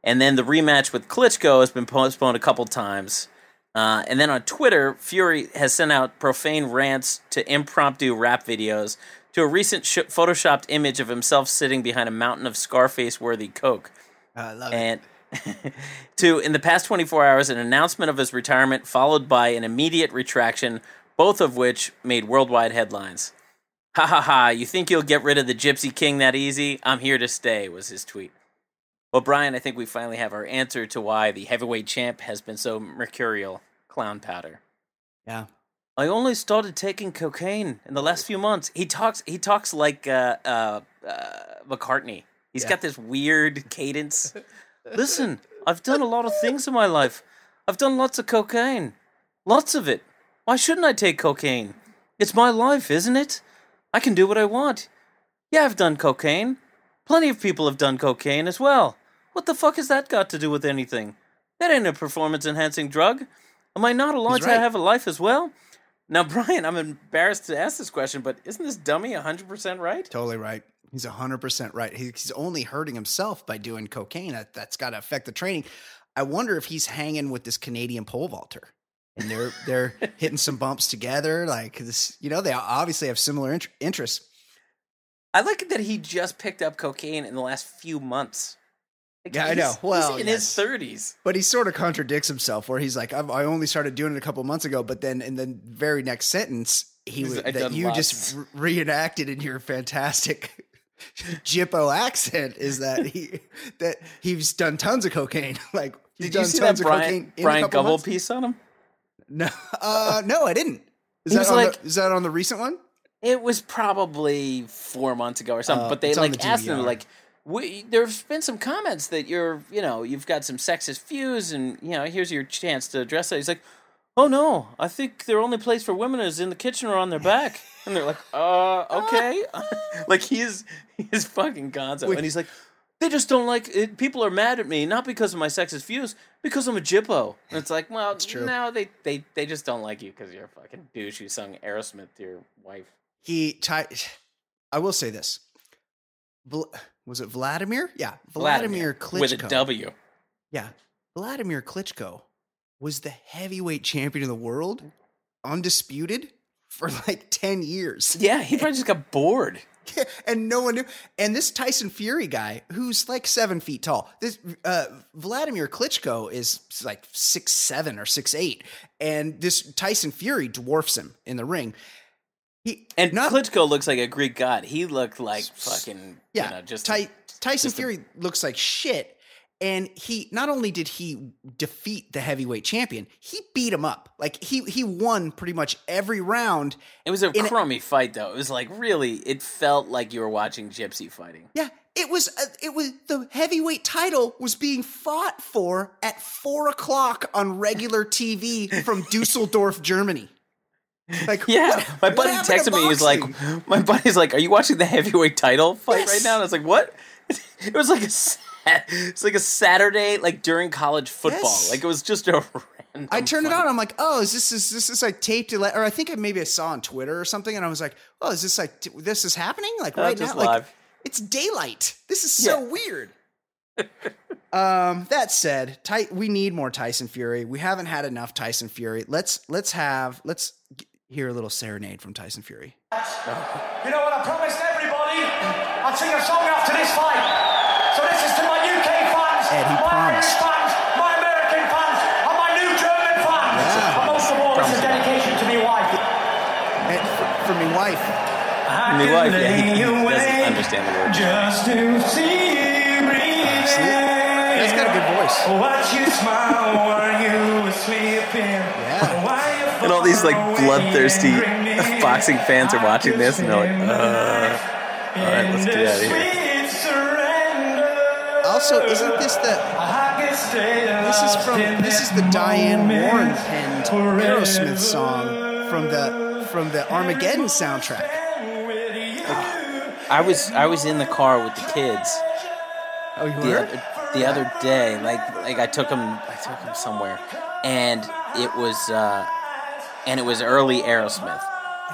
And then the rematch with Klitschko has been postponed a couple times. Uh, and then on Twitter, Fury has sent out profane rants to impromptu rap videos to a recent sh- photoshopped image of himself sitting behind a mountain of Scarface-worthy coke
I love it.
and to in the past 24 hours an announcement of his retirement followed by an immediate retraction both of which made worldwide headlines ha ha ha you think you'll get rid of the gypsy king that easy i'm here to stay was his tweet well brian i think we finally have our answer to why the heavyweight champ has been so mercurial clown powder
Yeah,
I only started taking cocaine in the last few months. He talks. He talks like uh, uh, uh, McCartney. He's
Yeah.
got this weird cadence. Listen, I've done a lot of things in my life. I've done lots of cocaine, lots of it. Why shouldn't I take cocaine? It's my life, isn't it? I can do what I want. Yeah, I've done cocaine. Plenty of people have done cocaine as well. What the fuck has that got to do with anything? That ain't a performance enhancing drug. Am I not allowed to have a life as well? Now, Brian, I'm embarrassed to ask this question, but isn't this dummy 100% right?
totally right. He's hundred percent right. He's only hurting himself by doing cocaine. That, that's got to affect the training. I wonder if he's hanging with this Canadian pole vaulter. And they're they're hitting some bumps together, like this. You know, they obviously have similar int- interests.
I like that he just picked up cocaine in the last few months. Like,
Yeah, I know.
he's
Well,
in
yes.
his 30s.
But he sort of contradicts himself, where he's like, "I only started doing it a couple months ago," but then in the very next sentence, he was
"I've
that you just re- reenacted in your fantastic Jippo accent is that he that he's done tons of cocaine. like he's
Did
done
you see
tons
that
of
Brian,
cocaine in
Brian
months?
piece on him?
No, uh, no, I didn't. Is
He
that on
like-
the, is that on the recent one?
It was probably four months ago or something.
Uh,
but they like
the
asked him like, we, "There's been some comments that you're, you know, you've got some sexist views, and you know, here's your chance to address that." He's like, "Oh no, I think their only place for women is in the kitchen or on their back." And they're like, "Uh, okay." like he's he's fucking gonzo, and he's like. They just don't like it. People are mad at me, not because of my sexist views, because I'm a jippo. And it's like, well,
true.
no, they, they, they just don't like you because you're a fucking douche who sung Aerosmith to your wife.
He ti- I will say this. Vl- was it Vladimir? Yeah, Vladimir, Klitschko.
with a W.
Yeah. Vladimir Klitschko was the heavyweight champion of the world, undisputed, for like 10 years.
Yeah, he probably just got bored.
and no one knew. And this Tyson Fury guy, who's like seven feet tall, this uh, Vladimir Klitschko is like six seven or six eight, and this Tyson Fury dwarfs him in the ring. He
And
not
Klitschko looks like a Greek god. He looked like fucking,
yeah,
you know, just
Ty- Tyson
just a-
Fury looks like shit. And he not only did he defeat the heavyweight champion, he beat him up. Like he he won pretty much every round.
it was a
in a-
crummy fight though. It was like really, it felt like you were watching Gypsy fighting.
Yeah, it was uh, it was the heavyweight title was being fought for at four o'clock on regular TV from Dusseldorf, Germany. Like
Yeah, my buddy texted me. He's like, my buddy's like, "Are you watching the heavyweight title fight
Yes.
right now?" And I was like, "What?" It was like a, it's like a Saturday, like during college football.
Yes.
Like it was just a random.
I turned it on. I'm like, oh, is this is this is like taped to, or I think I maybe I saw on Twitter or something, and I was like, oh, is this like t- this is happening like right now? Like it's daylight. This is so
Yeah.
weird. um, that said, Ty- we need more Tyson Fury. We haven't had enough Tyson Fury. Let's let's have let's hear a little serenade from Tyson Fury.
You know what? I promised everybody I'd sing a song after this fight. So this is to my UK fans,
Ed, he
my
promised.
Irish fans, my American fans, and my new German fans.
Yeah.
And most of all, it's a dedication to my wife.
And for, for me wife,
I
My
could
wife, yeah, he, he doesn't understand the word.
Just to see you breathing.
See? He's got a good voice.
Watch you smile while you were sleeping.
Yeah.
And all these like bloodthirsty
and bring me
boxing fans are watching this and they're like, uh, all right, let's get out of here.
also isn't this the
I could stay
this is from this is the Diane Warren penned
forever.
Aerosmith song from the from the Armageddon soundtrack.
With.
I was I was in the car with the kids
Oh, you
the other, the other day. Like like I took him I took him somewhere, and it was uh, and it was early Aerosmith,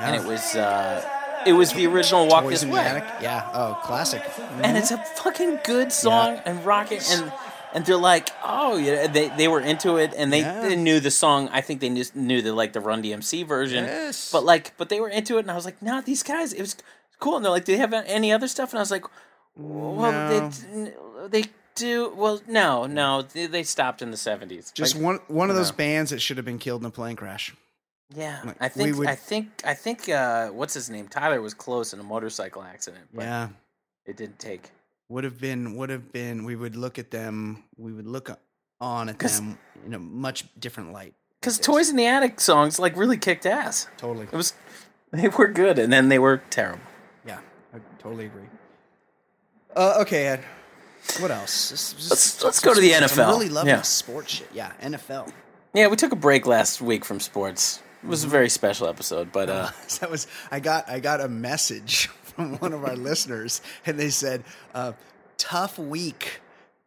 and it was uh, it was the original Walk
Toys
This Way.
Yeah. Oh, classic.
and it's a fucking good song and rocket and and they're like oh yeah they they were into it and they,
Yeah.
they knew the song i think they knew, knew the like the run dmc version
Yes.
but like but they were into it and i was like nah these guys it was cool and they're like do they have any other stuff and i was like well
No.
they they do well no no they, they stopped in the 70s
Just
Like,
one one of those
no.
bands that should have been killed in a plane crash.
yeah
like,
i think
would-
i think i think uh what's his name tyler was close in a motorcycle accident but
yeah.
it didn't take
Would have been would have been we would look at them we would look on at them in a much different light.
because toys in the attic songs like really kicked ass
Totally.
It was they were good and then they were terrible.
Yeah. I totally agree. Uh, okay, Ed. What else?
Let's- let's go to the
sports.
NFL.
I'm really loving
Yeah.
sports shit. Yeah, NFL.
Yeah, we took a break last week from sports. It was a very special episode, but uh
that was I got I got a message from one of our listeners, and they said, uh, "Tough week,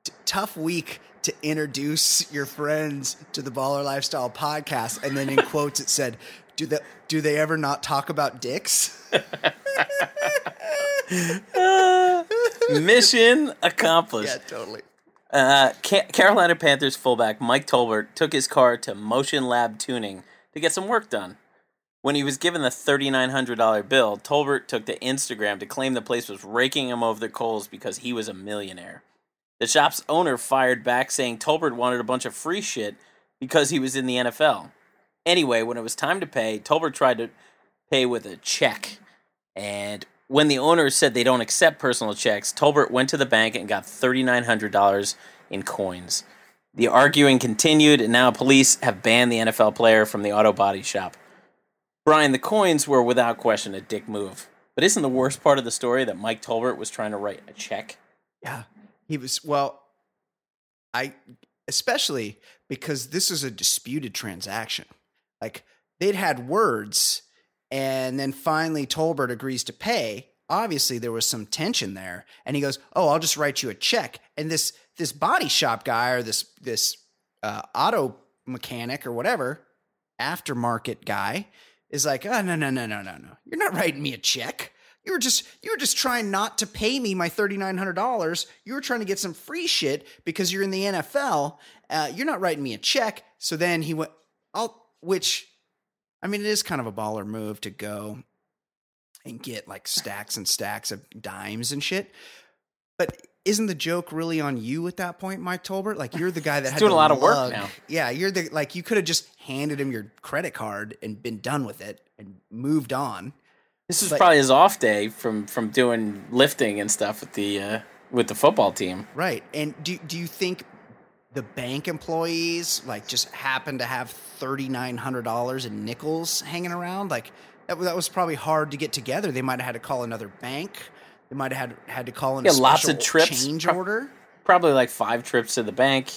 t- tough week to introduce your friends to the Baller Lifestyle podcast." And then in quotes it said, "Do the do they ever not talk about dicks?"
Mission accomplished.
yeah, totally.
Uh, Ca- Carolina Panthers fullback Mike Tolbert took his car to Motion Lab Tuning to get some work done. When he was given the $3,900 bill, Tolbert took to Instagram to claim the place was raking him over the coals because he was a millionaire. The shop's owner fired back saying Tolbert wanted a bunch of free shit because he was in the NFL. Anyway, when it was time to pay, Tolbert tried to pay with a check. And when the owner said they don't accept personal checks, Tolbert went to the bank and got $3,900 in coins. The arguing continued, and now police have banned the NFL player from the auto body shop. Brian, the coins were without question a dick move. But isn't the worst part of the story that Mike Tolbert was trying to write a check?
Yeah, he was. Well, I especially because this is a disputed transaction. Like they'd had words, and then finally Tolbert agrees to pay. Obviously, there was some tension there, and he goes, "Oh, I'll just write you a check." And this this body shop guy or this this uh, auto mechanic or whatever aftermarket guy is like, "Oh no no no no no no! You're not writing me a check." You were just you were just trying not to pay me my thirty nine hundred dollars. You were trying to get some free shit because you're in the NFL. Uh, you're not writing me a check. So then he went, I'll which, I mean, it is kind of a baller move to go and get like stacks and stacks of dimes and shit. But isn't the joke really on you at that point, Mike Tolbert? Like you're the guy that had
doing
to
a lot of work now.
Yeah, you're the like you could have just handed him your credit card and been done with it and moved on.
This is
But-
probably his off day from from doing lifting and stuff with the uh, with the football team.
Right. And do do you think the bank employees like just happen to have thirty nine hundred dollars in nickels hanging around? Like that, was- that was probably hard to get together. They might have had to call another bank. They might have had had to call in a
Yeah, lots of trips.
change
Pro-
order.
Probably like five trips to the bank.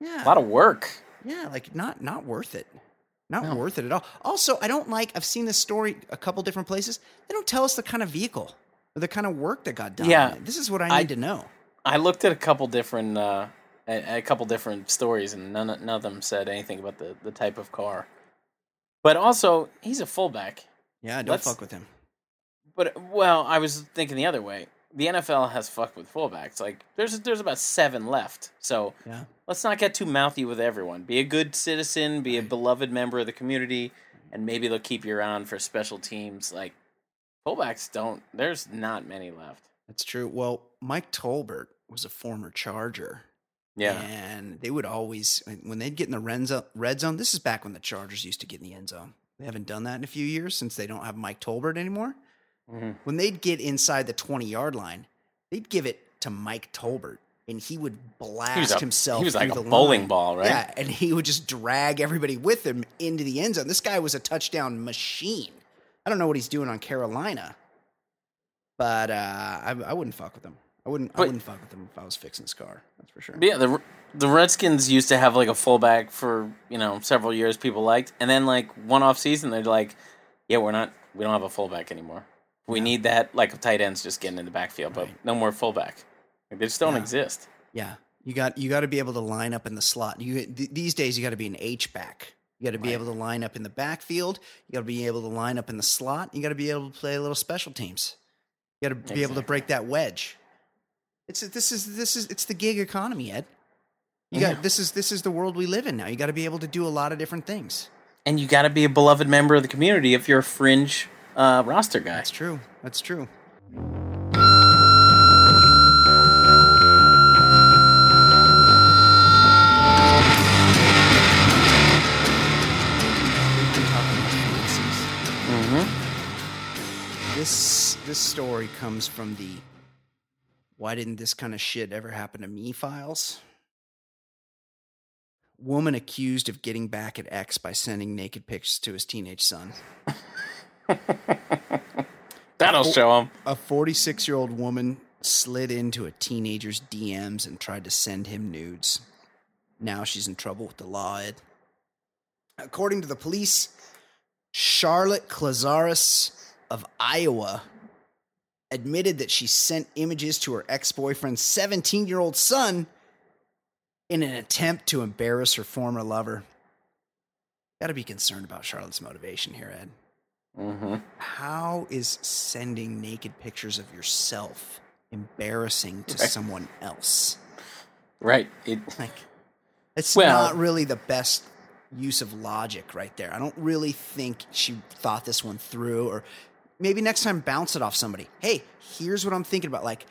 Yeah,
A lot of work.
yeah, like not not worth it. Not
No.
worth it at all. Also, I don't like. I've seen this story a couple different places. They don't tell us the kind of vehicle or the kind of work that got done.
Yeah.
This is what I
I-
need to know.
I looked at a couple different uh, a, a couple different stories, and none of- none of them said anything about the the type of car. But also, he's a fullback.
Yeah, don't
Let's-
fuck with him.
But well, I was thinking the other way. The NFL has fucked with fullbacks. Like there's there's about seven left. So
Yeah.
let's not get too mouthy with everyone. Be a good citizen. Be a beloved member of the community, and maybe they'll keep you around for special teams. Like fullbacks don't. There's not many left.
That's true. Well, Mike Tolbert was a former Charger.
Yeah.
And they would always, when they'd get in the red zone, red zone, this is back when the Chargers used to get in the end zone. They haven't done that in a few years since they don't have Mike Tolbert anymore.
Mhm.
When they'd get inside the 20 yard line, they'd give it to Mike Tolbert and he would blast
a-
himself.
he was like a bowling
line.
ball, right?
Yeah. And he would just drag everybody with him into the end zone. This guy was a touchdown machine. I don't know what he's doing on Carolina, but uh, I, I wouldn't fuck with him. I wouldn't. I wouldn't fuck with him if I was fixing his car. That's for sure.
Yeah, the the Redskins used to have like a fullback for you know several years. People liked, and then like one off season, they're like, yeah, we're not. We don't have a fullback anymore. We need that like tight ends just getting in the backfield, but
Right.
no more fullback. Like, they just don't
Yeah.
exist.
Yeah, you got you got to be able to line up in the slot. You th- these days you got to be an H back. You got to be
Right.
able to line up in the backfield. You got to be able to line up in the slot. You got to be able to play a little special teams. You got to be able to break that wedge. It's this is this is it's the gig economy, Ed. You
Yeah.
got this is this is the world we live in now. You got to be able to do a lot of different things.
And you got to be a beloved member of the community if you're a fringe uh, roster guy.
That's true. That's true. We've been talking about fantasies.
Mm-hmm.
This this story comes from the why didn't this kind of shit ever happen to me files? Woman accused of getting back at ex by sending naked pics to his teenage son.
That'll show him.
A 46 year old woman slid into a teenager's DMs and tried to send him nudes. Now she's in trouble with the law, Ed. According to the police, Charlotte Clazaris of Iowa admitted that she sent images to her ex boyfriend's 17 year old son in an attempt to embarrass her former lover. Got to be concerned about Charlotte's motivation here, Ed.
Mm-hmm.
How is sending naked pictures of yourself embarrassing to
Right.
someone else?
Right. It,
Like, it's
Well-
not really the best use of logic right there. I don't really think she thought this one through, or maybe next time bounce it off somebody. Hey, here's what I'm thinking about. Like,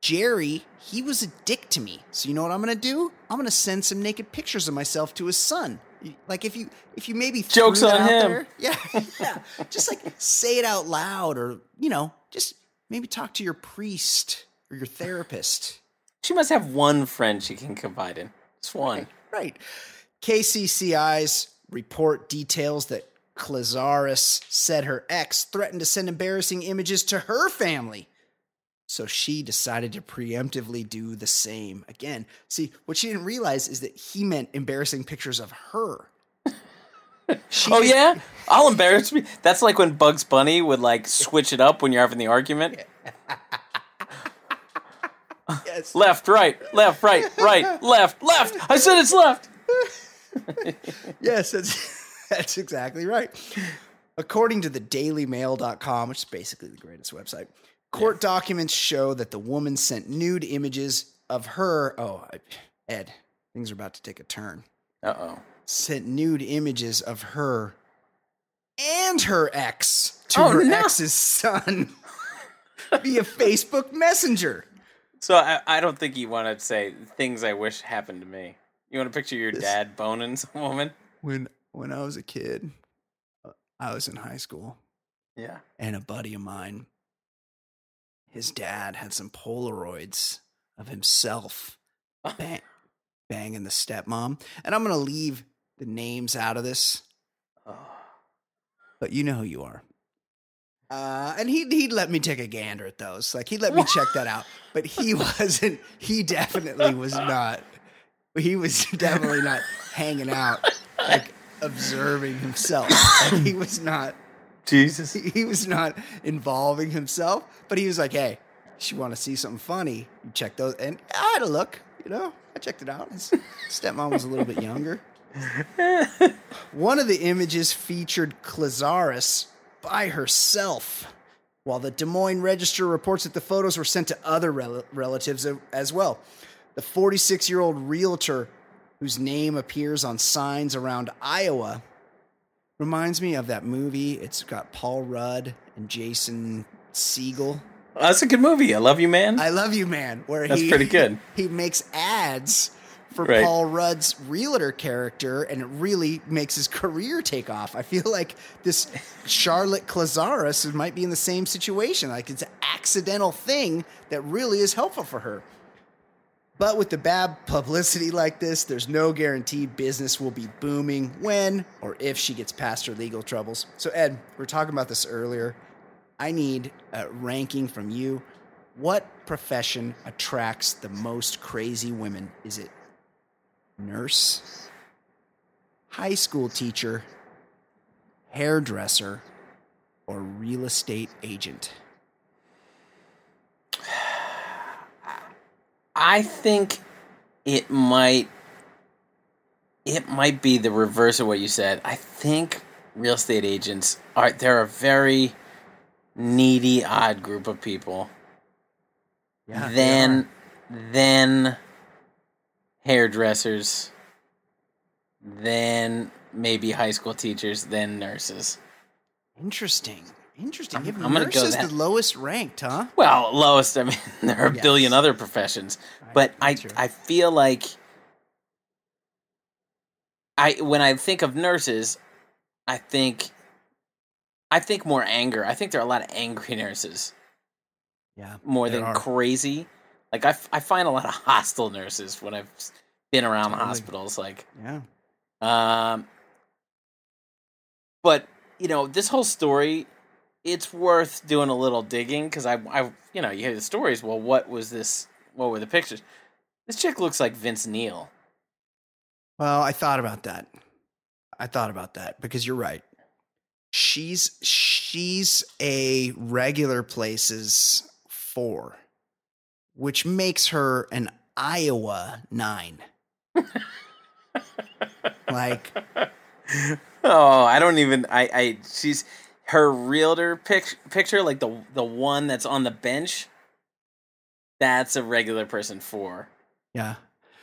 Jerry, he was a dick to me. So you know what I'm gonna do? I'm gonna send some naked pictures of myself to his son. Like if you if you maybe
Joke's on
out
him.
there- yeah, yeah. just like say it out loud, or you know, just maybe talk to your priest or your therapist.
she must have one friend she can confide in. Just one.
Right. KCCI's report details that Clazaris said her ex threatened to send embarrassing images to her family. So she decided to preemptively do the same. Again, see, what she didn't realize is that he meant embarrassing pictures of her. She
Oh yeah, I'll embarrass me. That's like when Bugs Bunny would like switch it up when you're having the argument.
Yes.
Left, right, left, right, right, left, left. I said it's left.
Yes, that's, that's exactly right. According to the dailymail.com, which is basically the greatest website, court documents show that the woman sent nude images of her. Oh, Ed, things are about to take a turn.
Uh oh.
Sent nude images of her and her ex to
Oh,
her
no.
ex's son via Facebook Messenger.
So I, I don't think you want to say things I wish happened to me. You want to picture your
This-
dad boning some woman?
When when I was a kid, uh, I was in high school.
Yeah.
and a buddy of mine, his dad had some Polaroids of himself bang, banging the stepmom. And I'm going to leave the names out of this,
Oh.
but you know who you are. Uh, and he'd, he'd let me take a gander at those. Like, he'd let me check that out. But he wasn't, he definitely was not, he was definitely not hanging out, like, observing himself. Like, he was not
Jesus.
he he was not involving himself, but he was like, "Hey, you want to see something funny, you check those. And I had a look, you know, I checked it out. His stepmom was a little bit younger. One of the images featured Clazaris by herself, while the Des Moines Register reports that the photos were sent to other rel- relatives as well. The 46 year old realtor, whose name appears on signs around Iowa, reminds me of that movie. It's got Paul Rudd and Jason Segel.
Oh, that's a good movie. I love you, man.
I love you, man. Where
That's
he,
pretty good.
He makes ads for
Right.
Paul Rudd's realtor character, and it really makes his career take off. I feel like this Charlotte Clazaris might be in the same situation. Like it's an accidental thing that really is helpful for her. But with the bad publicity like this, there's no guarantee business will be booming when or if she gets past her legal troubles. So, Ed, we were talking about this earlier. I need a ranking from you. What profession attracts the most crazy women? Is it nurse, high school teacher, hairdresser, or real estate agent?
I think it might it might be the reverse of what you said. I think real estate agents are they're a very needy odd group of people.
Yeah,
then then hairdressers, then maybe high school teachers, then nurses.
Interesting. Interesting.
I'm- I'm gonna go
nurses
that-
the lowest ranked, huh?
Well, lowest. I mean, there are a billion other professions, but I
true.
I feel like I when I think of nurses, I think I think more anger. I think there are a lot of angry nurses
Yeah.
more than
are.
crazy. Like I, I find a lot of hostile nurses when I've been around
Totally.
hospitals. Like
Yeah.
um, but you know, this whole story, it's worth doing a little digging because I, I, you know, you hear the stories. Well, what was this? What were the pictures? This chick looks like Vince Neil.
Well, I thought about that. I thought about that because you're right. She's she's a regular places four, which makes her an Iowa nine. like
Oh, I don't even. I, I, she's her realtor pic, picture, like the the one that's on the bench. That's a regular person for.
yeah,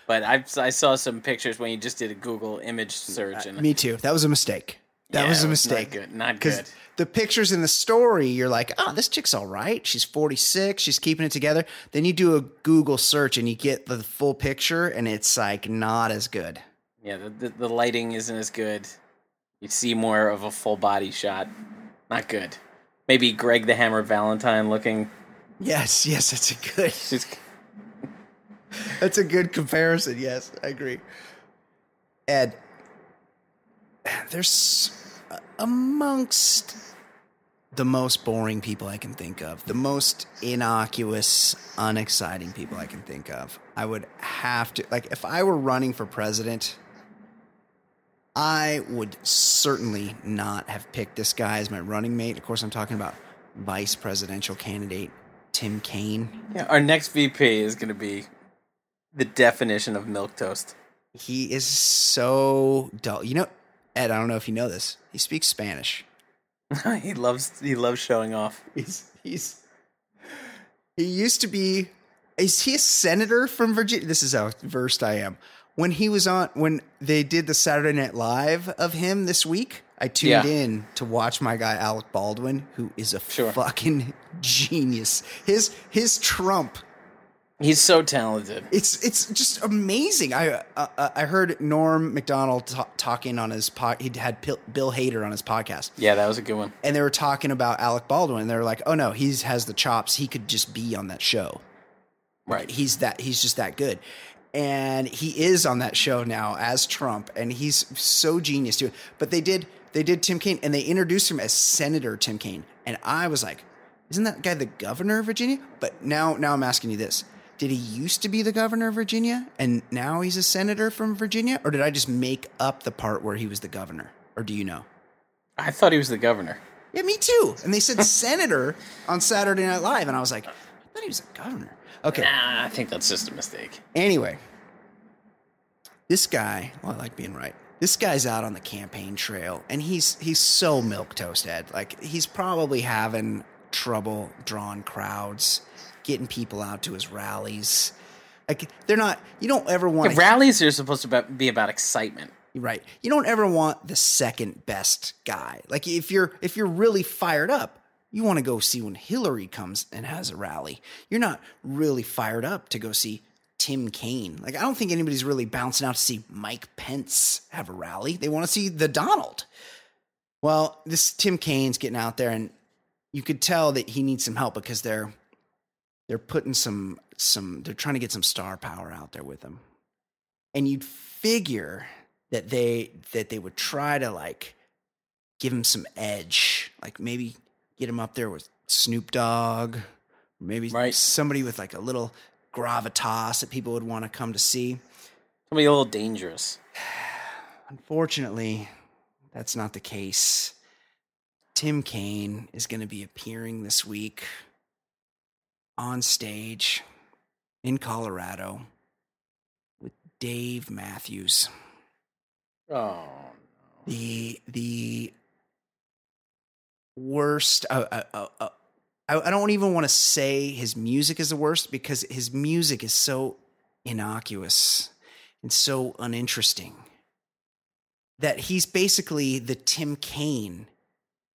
But I, I saw some pictures when you just did a Google image search, and
me too. That was a mistake. That
Yeah,
was a
it not
mistake.
good. Not good.
the pictures in the story, you're like, oh, this chick's all right. She's 46. She's keeping it together. Then you do a Google search and you get the full picture, and it's like not as good.
Yeah, the, the the lighting isn't as good. You see more of a full body shot. Not good. Maybe Greg the Hammer Valentine looking.
Yes, yes, that's a good. That's a good comparison. Yes, I agree. Ed, there's amongst the most boring people I can think of, the most innocuous, unexciting people I can think of. I would have to like if I were running for president, I would certainly not have picked this guy as my running mate. Of course, I'm talking about vice presidential candidate Tim Kaine.
yeah, our next VP is going to be the definition of milk toast.
He is so dull. You know, Ed, I don't know if you know this. He speaks Spanish.
he loves he loves showing off.
He's he's he used to be is he a senator from Virginia? This is how versed I am. When he was on when they did the Saturday Night Live of him this week, I tuned
Yeah.
in to watch my guy Alec Baldwin, who is a
Sure.
fucking genius. His his Trump
He's so talented.
It's it's just amazing. I uh, uh, I heard Norm Macdonald ta- talking on his pod. He had Pil- Bill Hader on his podcast,
Yeah, that was a good one.
and they were talking about Alec Baldwin. And they were like, "Oh no, he's has the chops. He could just be on that show.
Right.
He's that. He's just that good." And he is on that show now as Trump, and he's so genius too. But they did they did Tim Kaine, and they introduced him as Senator Tim Kaine, and I was like, "Isn't that guy the governor of Virginia?" But now now I'm asking you this: Did he used to be the governor of Virginia, and now he's a senator from Virginia, or did I just make up the part where he was the governor, or do you know?
I thought he was the governor.
Yeah, me too. And they said senator on Saturday Night Live, and I was like, I thought he was a governor. Okay.
Nah, I think that's just a mistake.
Anyway, this guy, well, I like being right. This guy's out on the campaign trail, and he's he's so milk toast Ed. Like he's probably having trouble drawing crowds, getting people out to his rallies. Like they're not. You don't ever want
Yeah, rallies are supposed to be- be about excitement.
Right. You don't ever want the second best guy. Like if you're if you're really fired up, you want to go see when Hillary comes and has a rally. You're not really fired up to go see Tim Kaine. Like I don't think anybody's really bouncing out to see Mike Pence have a rally. They want to see the Donald. Well, this Tim Kaine's getting out there and you could tell that he needs some help because they're they're putting some some they're trying to get some star power out there with him. And you'd figure that they that they would try to like give him some edge, like maybe get him up there with Snoop Dogg, maybe
Right.
somebody with like a little gravitas that people would want to come to see.
Somebody a little dangerous.
Unfortunately, that's not the case. Tim Kaine is going to be appearing this week on stage in Colorado with Dave Matthews.
Oh,
the the worst. Uh, uh, uh, uh, I, I don't even want to say his music is the worst because his music is so innocuous and so uninteresting that he's basically the Tim Kaine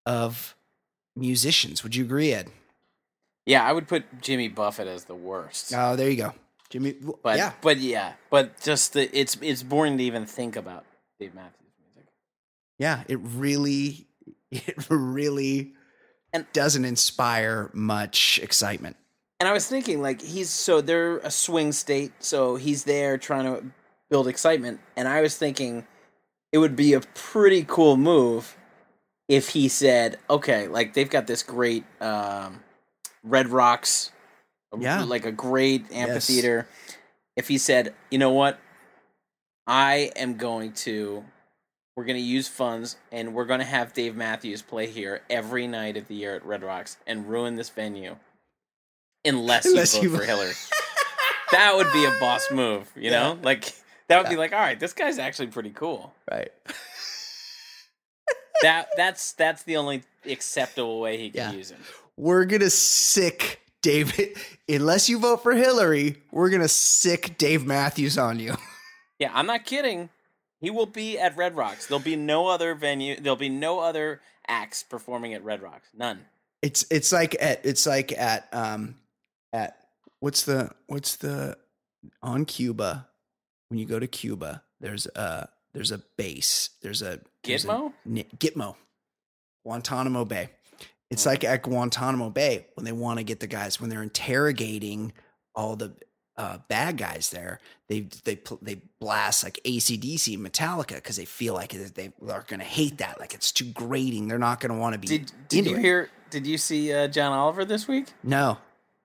of musicians. Would you agree, Ed?
yeah. I would put Jimmy Buffett as the worst.
Oh, there you go, Jimmy.
But
yeah,
but yeah, but just the it's it's boring to even think about Dave Matthews music.
yeah. It really, it really
And-
doesn't inspire much excitement.
And I was thinking, like, he's so they're a swing state, so he's there trying to build excitement. And I was thinking it would be a pretty cool move if he said, okay, like they've got this great um, Red Rocks,
Yeah.
like a great amphitheater. If he said, you know what, I am going to, we're going to use funds and we're going to have Dave Matthews play here every night of the year at Red Rocks and ruin this venue unless,
Unless
you
you
vote for Hillary. that would be a boss move, you know? Like, that would be like, all right, this guy's actually pretty cool.
Right.
That that's that's the only acceptable way he can
Yeah.
use him.
we're gonna sick David. Unless you vote for Hillary, we're gonna sick Dave Matthews on you.
Yeah, I'm not kidding. He will be at Red Rocks. There'll be no other venue. There'll be no other acts performing at Red Rocks. None.
It's it's like at it's like at um at what's the what's the on Cuba when you go to Cuba there's a there's a base there's a there's a-
Gitmo?
Ni- Gitmo Guantanamo Bay. It's like at Guantanamo Bay when they want to get the guys when they're interrogating all the uh, bad guys there. They they they blast like ACDC Metallica because they feel like they are going to hate that. Like it's too grating. They're not going to want to be.
Did did you
it.
hear? Did you see uh, John Oliver this week?
No.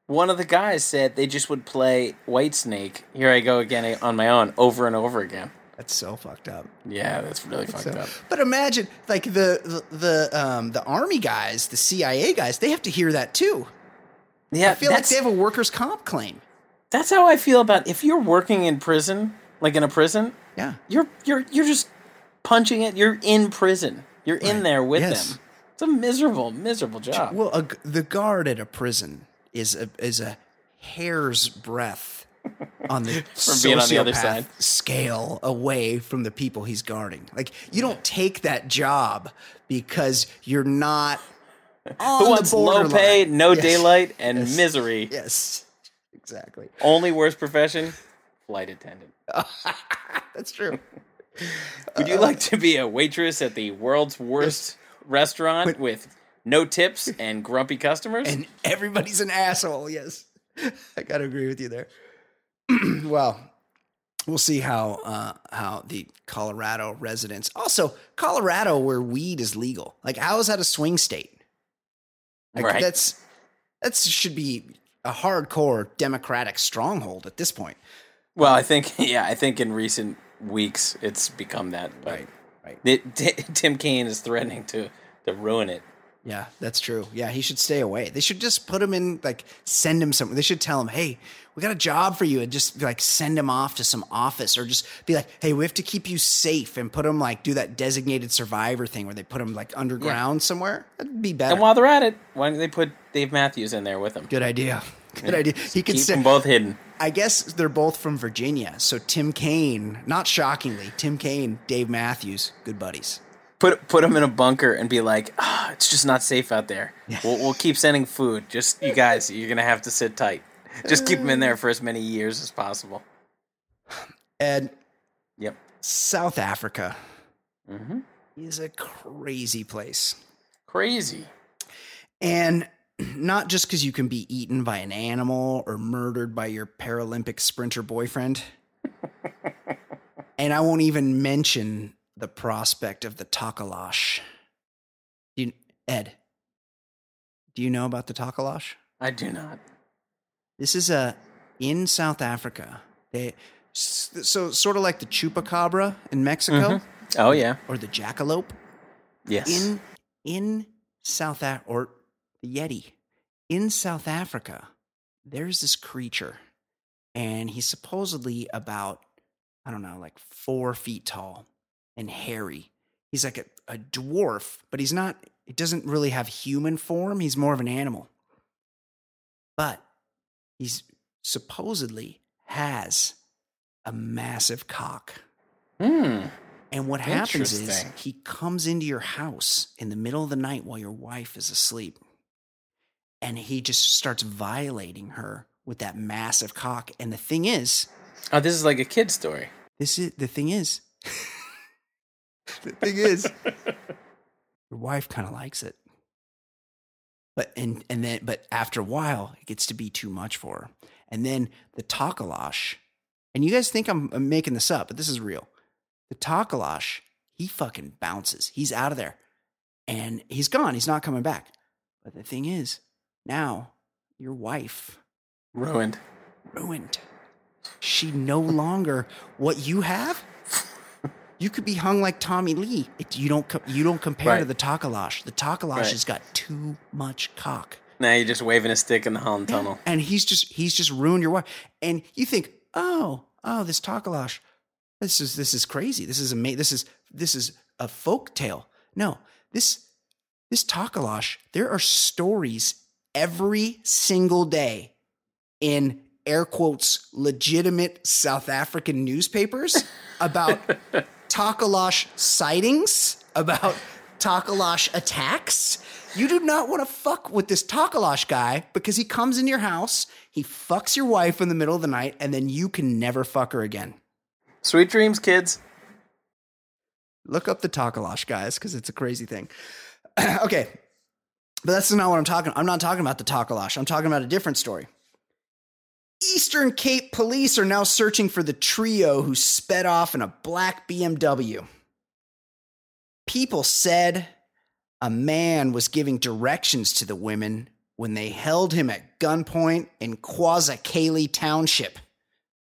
One of the guys said they just would play Whitesnake. Here I go again on my own, over and over again.
That's so fucked up.
Yeah, that's really fucked
So-
up.
but imagine like the the the, um, the army guys, the CIA guys, they have to hear that too.
Yeah,
I feel like they have a workers' comp claim.
That's how I feel about if you're working in prison, like in a prison,
Yeah.
you're you're you're just punching it. You're in prison. You're in there with
Yes.
them. It's a miserable, miserable job.
Well, a the guard at a prison is a is a hair's breadth on the
From being on the other side.
scale away from the people he's guarding. Like you don't take that job because you're not on
Who wants low pay, no
Yes.
daylight, and
Yes.
misery?
Yes, exactly.
Only worst profession, flight attendant.
That's true.
Would you like to be a waitress at the world's worst restaurant with no tips and grumpy customers?
and everybody's an asshole. Yes, I got to agree with you there. well, we'll see how uh, how the Colorado residents. Also, Colorado, where weed is legal. Like, how is that a swing state? Like,
Right.
That's that should be a hardcore Democratic stronghold at this point.
well, I think yeah, I think in recent weeks it's become that.
Right. Right.
it, T- Tim Kaine is threatening to to ruin it
Yeah, that's true. Yeah, he should stay away. They should just put him in, like, send him somewhere. They should tell him, hey, we got a job for you, and just like send him off to some office, or just be like, hey, we have to keep you safe, and put him like do that designated survivor thing where they put him like underground somewhere. That'd be better.
And while they're at it, why don't they put Dave Matthews in there with him?
Good idea. Good idea. He could
Keep
say,
them both hidden.
I guess they're both from Virginia. So Tim Kaine, not shockingly, Tim Kaine, Dave Matthews, good buddies.
Put put them in a bunker and be like, ah, it's just not safe out there. We'll, we'll keep sending food. Just you guys, you're gonna have to sit tight. Just keep them in there for as many years as possible.
And
Yep.
South Africa
hmm
is a crazy place.
Crazy.
And not just because you can be eaten by an animal or murdered by your Paralympic sprinter boyfriend. and I won't even mention the prospect of the Tokoloshe. You, Ed, do you know about the Tokoloshe?
I do not.
This is a in South Africa. They so sort of like the chupacabra in Mexico mm-hmm.
Oh yeah.
or the jackalope
Yes.
in in South Af- or the Yeti in South Africa. There's this creature, and he's supposedly about I don't know, like four feet tall and hairy. He's like a, a dwarf, but he's not. He doesn't really have human form. He's more of an animal, but he's supposedly has a massive cock.
Hmm.
And what happens is he comes into your house in the middle of the night while your wife is asleep. And he just starts violating her with that massive cock. And the thing is,
Oh, this is like a kid story.
this is the thing is, the thing is, your wife kind of likes it. But and and then but after a while, it gets to be too much for her. And then the Tokoloshe, and you guys think I'm, I'm making this up, but this is real. The Tokoloshe, he fucking bounces. He's out of there, and he's gone. He's not coming back. But the thing is, now your wife
Ruined.
ruined. She no longer what you have. You could be hung like Tommy Lee. It, you don't. You don't compare to the Tokoloshe. The Tokoloshe
Right.
has got too much cock,
Now you're just waving a stick in the Holland Tunnel.
and he's just he's just ruined your wife. And you think, oh, oh, this Tokoloshe, this is this is crazy. This is amazing. This is this is a folk tale. No, this this Tokoloshe. There are stories every single day in air quotes legitimate South African newspapers about Tokoloshe sightings, about Tokoloshe attacks. You do not want to fuck with this Tokoloshe guy because he comes in your house, he fucks your wife in the middle of the night, and then you can never fuck her again.
Sweet dreams, kids.
Look up the Tokoloshe guys because it's a crazy thing. okay. But that's not what I'm talking. I'm not talking about the Tokoloshe. I'm talking about a different story. Eastern Cape police are now searching for the trio who sped off in a black BMW. People said a man was giving directions to the women when they held him at gunpoint in KwaZakhele Township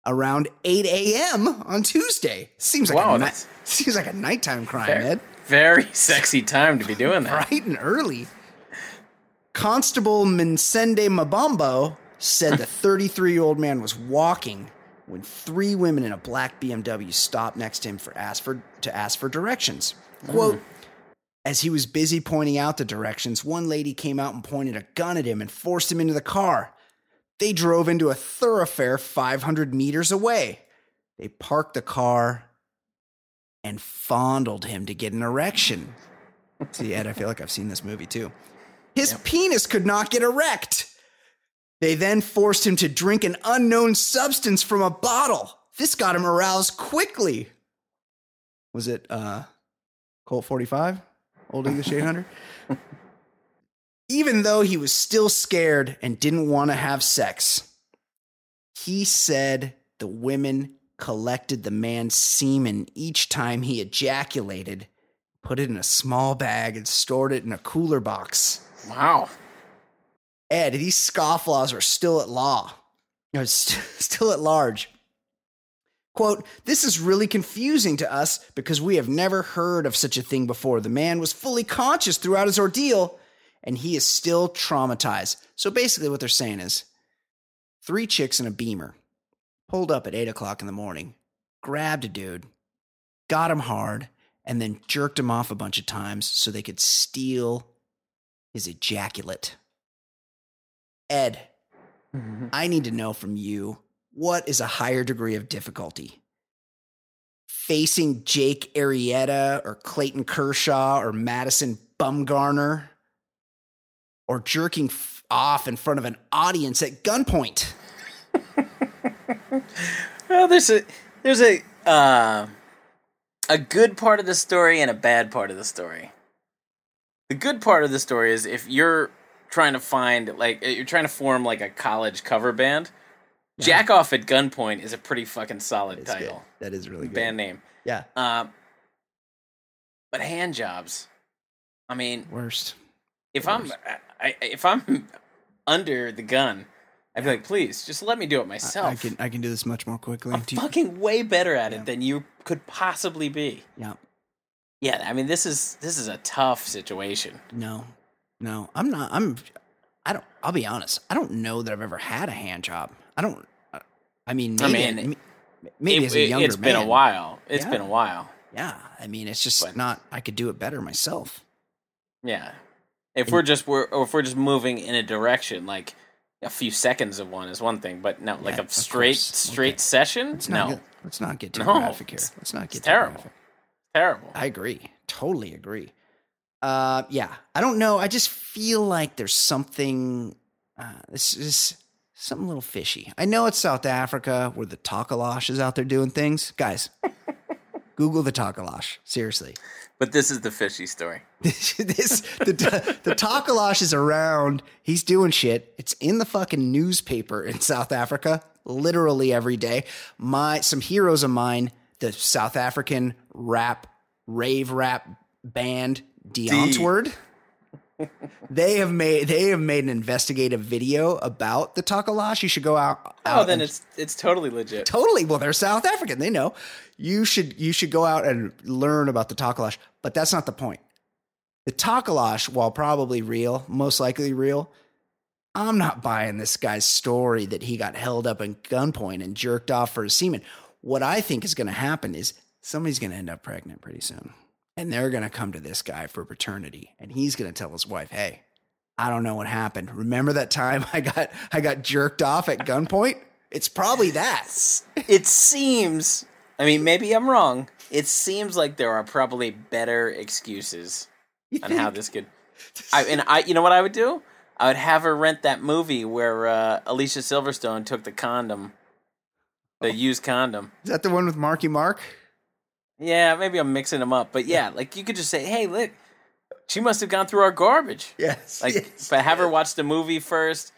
around 8 a.m. on Tuesday. Seems like
Wow,
a ni- seems like a nighttime crime,
Very,
Ed.
very sexy time to be doing that.
Bright and early. Constable Minsende Mabambo said the 33 year old man was walking when three women in a black BMW stopped next to him for ask for to ask for directions. Quote, as he was busy pointing out the directions, one lady came out and pointed a gun at him and forced him into the car. They drove into a thoroughfare 500 meters away. They parked the car and fondled him to get an erection. See, Ed, I feel like I've seen this movie too. His penis could not get erect. They then forced him to drink an unknown substance from a bottle. This got him aroused quickly. Was it uh Colt 45? Old English 800? Even though he was still scared and didn't want to have sex, he said the women collected the man's semen each time he ejaculated, put it in a small bag, and stored it in a cooler box.
Wow.
Ed, these scofflaws are still at law, st- still at large. Quote, this is really confusing to us because we have never heard of such a thing before. The man was fully conscious throughout his ordeal. and he is still traumatized. So basically, what they're saying is three chicks in a beamer pulled up at eight o'clock in the morning, grabbed a dude, got him hard, and then jerked him off a bunch of times so they could steal his ejaculate. Ed, I need to know from you what is a higher degree of difficulty? Facing Jake Arrieta or Clayton Kershaw or Madison Bumgarner or jerking f- off in front of an audience at gunpoint?
Well, there's a there's a uh, a good part of the story and a bad part of the story. The good part of the story is if you're trying to find like you're trying to form like a college cover band. Jack off at gunpoint is a pretty fucking solid
good.
title
That is really good.
band name.
Yeah.
Um, but hand jobs. I mean,
Worst.
if I'm I, if I'm under the gun, I'd be like, please, just let me do it myself.
I, can I can do this much more quickly.
I'm
Do you-
fucking way better at it
Yeah.
than you could possibly be.
yeah.
Yeah, I mean this is this is a tough situation.
No. No. I'm not I'm I don't I'll be honest. I don't know that I've ever had a hand job. I don't uh, I mean
I
maybe
mean,
maybe
It-
as a younger
it's been a while. It's
Yeah.
been a while.
Yeah. I mean it's just
But-
not I could do it better myself.
Yeah. If we're just we're or if we're just moving in a direction, like a few seconds of one is one thing, but no, like a straight
course.
straight
Okay.
session,
Let's
no,
get, let's not get too
No,
graphic here. Let's not get
terrible.
graphic.
terrible.
I agree. Totally agree. Uh, yeah, I don't know. I just feel like there's something. Uh, this is something a little fishy. I know it's South Africa where the Tokoloshe is out there doing things. Guys, Google the Tokoloshe. Seriously,
But this is the fishy story.
this the the Tokoloshe is around. He's doing shit. It's in the fucking newspaper in South Africa, literally every day. My some heroes of mine, the South African rap rave rap band Die Antwoord. they have made they have made an investigative video about the Tokoloshe. You should go out.
Oh, then
and-
it's it's totally legit.
Totally. Well, they're South African. They know. You should you should go out and learn about the Tokoloshe. But that's not the point. The Tokoloshe, while probably real, most likely real, I'm not buying this guy's story that he got held up in gunpoint and jerked off for his semen. What I think is going to happen is somebody's going to end up pregnant pretty soon. And they're going to come to this guy for paternity. And he's going to tell his wife, hey, I don't know what happened. Remember that time I got I got jerked off at gunpoint? It's probably that.
It seems. I mean, maybe I'm wrong. It seems like there are probably better excuses on how this could. I and I, you know what I would do? I would have her rent that movie where uh, Alicia Silverstone took the condom, the used condom.
Is that the one with Marky Mark?
Yeah, maybe I'm mixing them up, but yeah, like you could just say, "Hey, look, she must have gone through our garbage."
Yes.
Like,
yes.
but have her watch the movie first.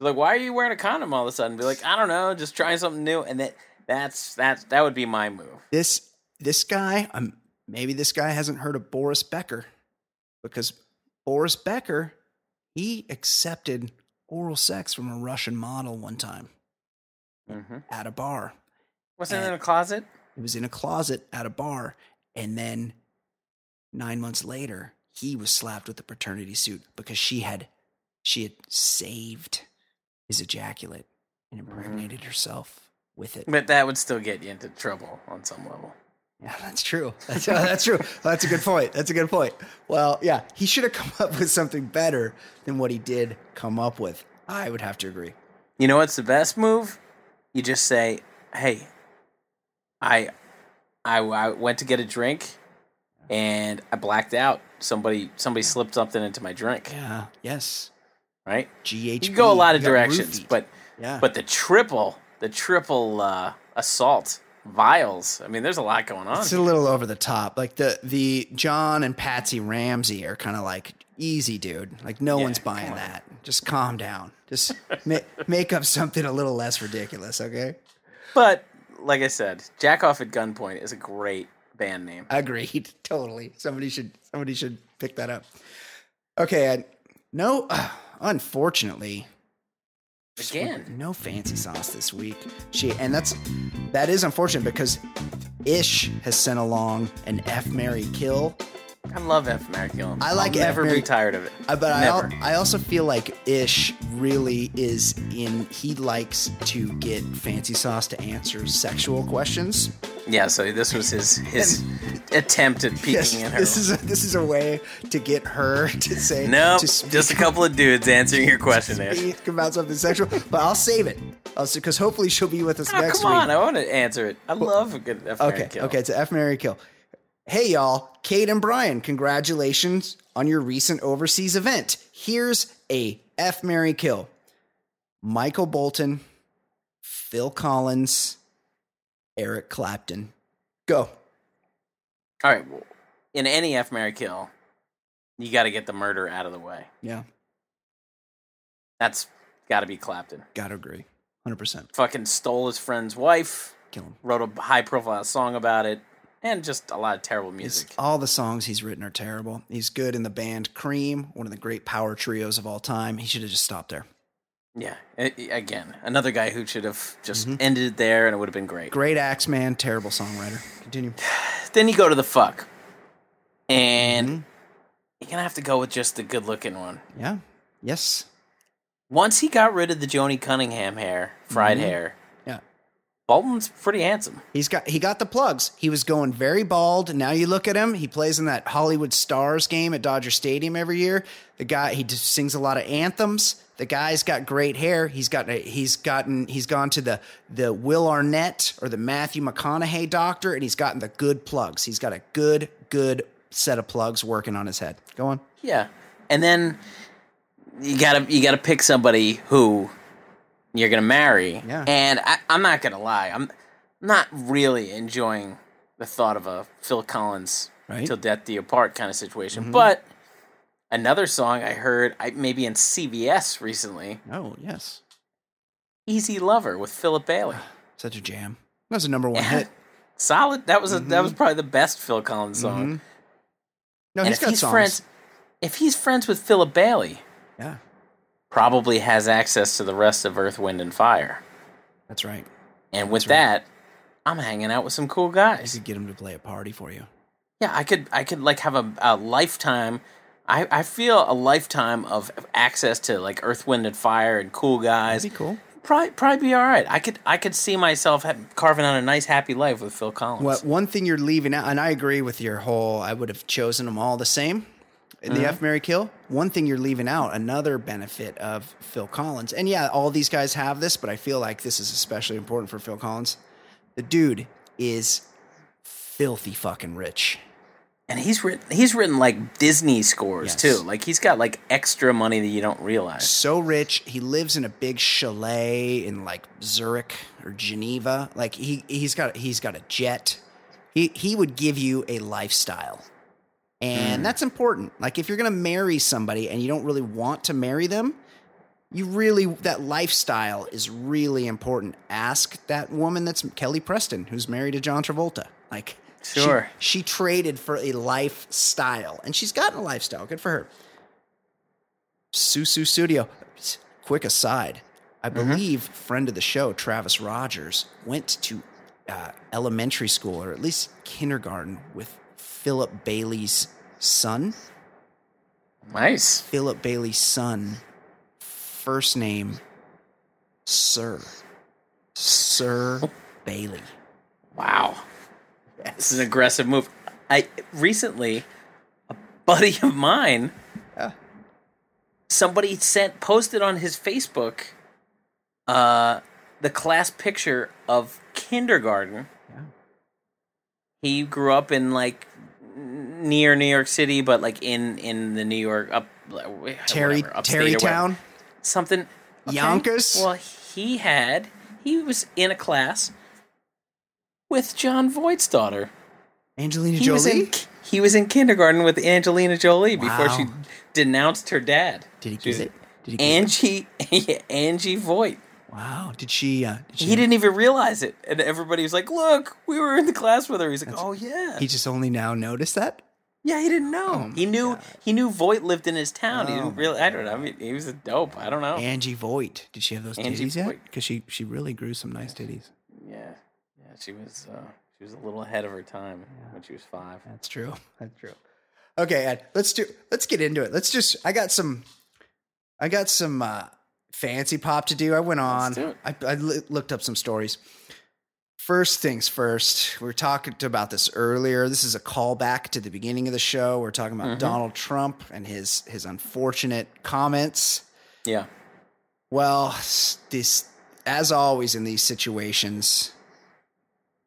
Like, why are you wearing a condom all of a sudden? Be like, I don't know, just trying something new, and that that's that that would be my move.
this this guy, um, maybe this guy hasn't heard of Boris Becker because Boris Becker, he accepted oral sex from a Russian model one time
Mm-hmm.
at a bar.
Wasn't
And-
in a closet?
It was in a closet at a bar, and then nine months later, he was slapped with a paternity suit because she had she had saved his ejaculate and impregnated herself with it.
But that would still get you into trouble on some level.
Yeah, that's true. That's, uh, that's true. That's a good point. That's a good point. Well, yeah, he should have come up with something better than what he did come up with. I would have to agree.
You know what's the best move? You just say, "Hey, I, I, I went to get a drink, and I blacked out. Somebody, somebody slipped something into my drink.
Yeah. Yes.
Right?
GHB.
You can go a lot of directions,
roofied.
but
yeah.
but the triple, the triple uh, assault vials. I mean, there's a lot going on.
It's a little over the top. Like the the John and Patsy Ramsey are kind of like easy, dude. Like no
Yeah,
one's buying
on.
that. Just calm down. Just ma- make up something a little less ridiculous, okay?
But like I said, Jack Off at Gunpoint is a great band name.
Agreed. Totally. Somebody should somebody should pick that up. Okay. I, no, unfortunately,
Again.
no fancy sauce this week. She and that's that is unfortunate because Ish has sent along an F Mary Kill
I love F. Mary Kill 'Em.
I like
I'll
F.
never be tired of it.
Uh, but I, al- I also feel like Ish really is in. He likes to get fancy sauce to answer sexual questions.
yeah. So this was his his attempt at peeking
Yes,
in her.
this is a, this is a way to get her to say
nope. Just a couple of dudes answering your question,
speak about something sexual. But I'll save it. because hopefully she'll be with us
Oh,
next
come on! I want to answer it. I love a good F. Mary Kill.
okay, it's a F Mary Kill. Hey y'all, Kate and Brian, congratulations on your recent overseas event. Here's a F Mary Kill. Michael Bolton, Phil Collins, Eric Clapton. Go.
All right. Well, in any F. Mary Kill, you got to get the murder out of the way.
Yeah,
That's got to be Clapton.
gotta agree. 100%.
Fucking stole his friend's wife,
Kill him.
wrote a high profile song about it, and just a lot of terrible
It's-
music.
all the songs he's written are terrible. He's good in the band Cream, one of the great power trios of all time. He should have just stopped there.
Yeah. Again, another guy who should have just
Mm-hmm.
ended it there and it would have been great.
Great axe man, terrible songwriter. Continue.
Then you go to the fuck. And
Mhm.
you're going to have to go with just the good looking one.
Yeah. Yes.
Once he got rid of the Joni Cunningham hair, fried
Mm-hmm.
hair. Bolton's pretty handsome.
He's got he got the plugs. He was going very bald. Now you look at him. He plays in that Hollywood Stars game at Dodger Stadium every year. The guy he just sings a lot of anthems. The guy's got great hair. He's got he's gotten he's gone to the the Will Arnett or the Matthew McConaughey doctor, and he's gotten the good plugs. He's got a good good set of plugs working on his head. Go on.
Yeah, and then you gotta you gotta pick somebody who you're gonna marry.
Yeah.
And I, I'm not gonna lie, I'm not really enjoying the thought of a Phil Collins
Right. Mm-hmm.
till death do you part kind of situation. But another song I heard, I, maybe in CBS recently,
Oh yes,
"Easy Lover" with Philip Bailey.
such a jam. That was a number one hit.
Solid. That was a, that
Mm-hmm.
was probably the best Phil Collins song.
No,
and
he's
if
got
he's
songs.
friends, if he's friends with Philip Bailey,
Yeah,
probably has access to the rest of Earth, Wind, and Fire.
that's right.
And with
That's right.
that, I'm hanging out with some cool guys.
You could get him to play a party for you.
Yeah, I could I could like have a, a lifetime. I, I feel a lifetime of access to like Earth, Wind, and Fire and cool guys.
That'd be cool.
Probably probably be all right. I could I could see myself carving out a nice happy life with Phil Collins.
What one thing you're leaving out, and I agree with your whole. I would have chosen them all the same in the uh-huh. F Mary Kill. One thing you're leaving out, another benefit of Phil Collins, and yeah, all these guys have this, but I feel like this is especially important for Phil Collins. The dude is filthy fucking rich.
And he's written he's written like Disney scores
Yes.
too. Like he's got like extra money that you don't realize.
So rich, he lives in a big chalet in like Zurich or Geneva. Like he he's got he's got a jet. He he would give you a lifestyle. And that's important. Like if you're going to marry somebody and you don't really want to marry them, you really that lifestyle is really important. Ask that woman that's Kelly Preston who's married to John Travolta. Like
Sure.
she traded for a lifestyle and she's gotten a lifestyle. Good for her. Sussudio. Quick aside, I believe friend of the show Travis Rogers went to uh, elementary school or at least kindergarten with Philip Bailey's son.
Nice.
Philip Bailey's son, first name Sir Sir Bailey.
Wow. This is an aggressive move. I recently a buddy of mine
Yeah.
somebody sent posted on his Facebook uh the class picture of kindergarten. Yeah. He grew up in like near New York City, but like in in the New York up
Terry
whatever, upstate or whatever.
Tarrytown.
something okay.
Yonkers?
Well, he had he was in a class with Jon Voight's daughter.
Angelina
He was
Jolie.
in he was in kindergarten with Angelina Jolie before she denounced her dad.
Did he
was
it? Did he kiss it?
Angie Angie Voight.
Wow. Did she? Uh, did she
He didn't even realize it, and everybody was like, "Look, we were in the class with her." He's like, "Oh yeah,
He just only now noticed that.
yeah." He didn't know.
Oh,
he knew.
God.
He knew Voight lived in his town. he
Oh,
didn't really. I don't know. I mean, he was a dope. I don't know.
Angie Voight. Did she have those
Angie
titties yet? Because she she really grew some nice titties.
yeah, yeah. She was. Uh, she was a little ahead of her time when she was five.
That's true. That's true. Okay, Ed, let's do let's get into it. Let's just I got some I got some uh fancy pop to do. I went on. I, I looked up some stories. First things first, we were talking about this earlier. This is a callback to the beginning of the show. We're talking about Donald Trump and his his unfortunate comments.
Yeah.
Well, this as always in these situations,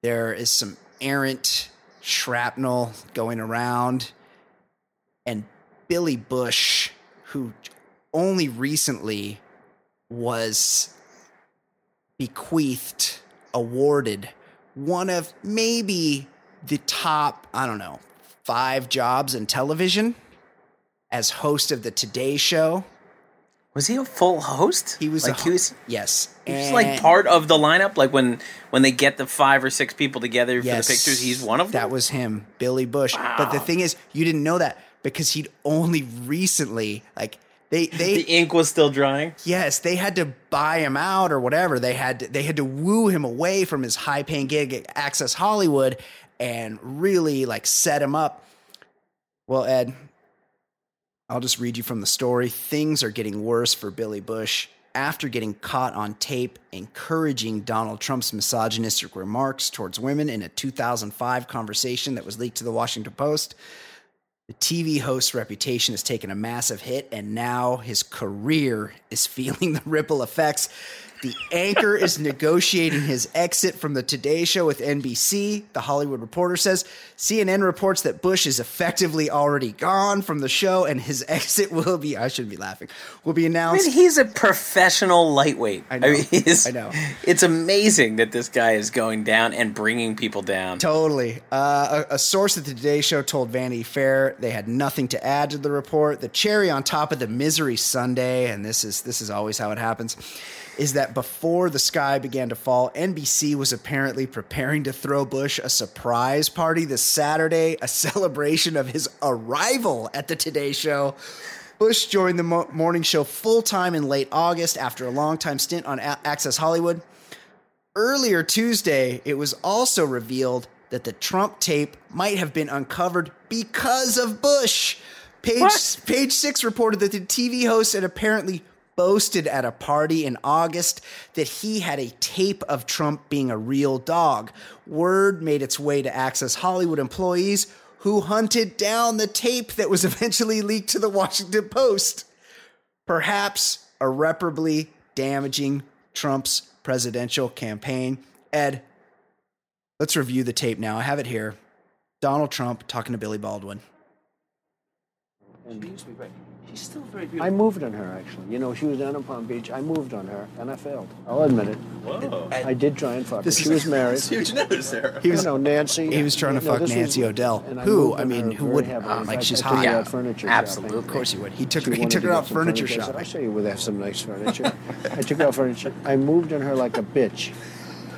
there is some errant shrapnel going around, and Billy Bush, who only recently was bequeathed, awarded one of maybe the top, I don't know, five jobs in television as host of the Today Show.
Was he a full host?
He was
like he was.
yes,
He was like part of the lineup. Like when when they get the five or six people together for the pictures, he's one of them.
That was him, Billy Bush. But the thing is, you didn't know that because he'd only recently like they they
the ink was still drying.
yes they had to buy him out or whatever. They had to, they had to woo him away from his high paying gig at Access Hollywood and really like set him up. Well, Ed, I'll just read you from the story. Things are getting worse for Billy Bush after getting caught on tape encouraging Donald Trump's misogynistic remarks towards women in a 2005 conversation that was leaked to the Washington Post. The TV host's reputation has taken a massive hit, and now his career is feeling the ripple effects. The anchor is negotiating his exit from the Today Show with NBC. The Hollywood Reporter says CNN reports that Bush is effectively already gone from the show, and his exit will be, I shouldn't be laughing, will be
I
announced.
mean, he's a professional lightweight.
I know.
mean, he's,
I know.
It's amazing that this guy is going down and bringing people down.
Totally. Uh, a, a source at the Today Show told Vanity Fair they had nothing to add to the report. The cherry on top of the misery Sunday, and this is this is always how it happens, is that before the sky began to fall, NBC was apparently preparing to throw Bush a surprise party this Saturday, a celebration of his arrival at the Today Show. Bush joined the mo- morning show full time in late August after a long time stint on A- Access Hollywood. Earlier Tuesday, it was also revealed that the Trump tape might have been uncovered because of Bush. Page,
What?
page six reported that the TV host had apparently boasted at a party in August that he had a tape of Trump being a real dog. Word made its way to Access Hollywood employees who hunted down the tape that was eventually leaked to the Washington Post perhaps irreparably damaging Trump's presidential campaign. Ed, let's review the tape now. I have it here. Donald Trump talking to Billy Baldwin.
She's still very beautiful. I moved on her, actually. You know, she was down in Palm Beach. I moved on her, and I failed. I'll admit it. Whoa. I did try and fuck her.
This
She
is-
was married.
Huge news there.
He was
you know, Nancy.
he was trying to
you know,
fuck
this was-
Nancy O'Dell,
and
who,
moved
I
on
mean,
her
who
very
wouldn't?
heavily. In
Like,
fact,
she's
I took her
hot.
out furniture
absolutely.
shopping.
Of course he would. He took
She
her. He
wanted
took
to
her
get
out
some
furniture
I said,
shopping.
I show you where they have some nice furniture. I took her out furniture. I moved on her like a bitch,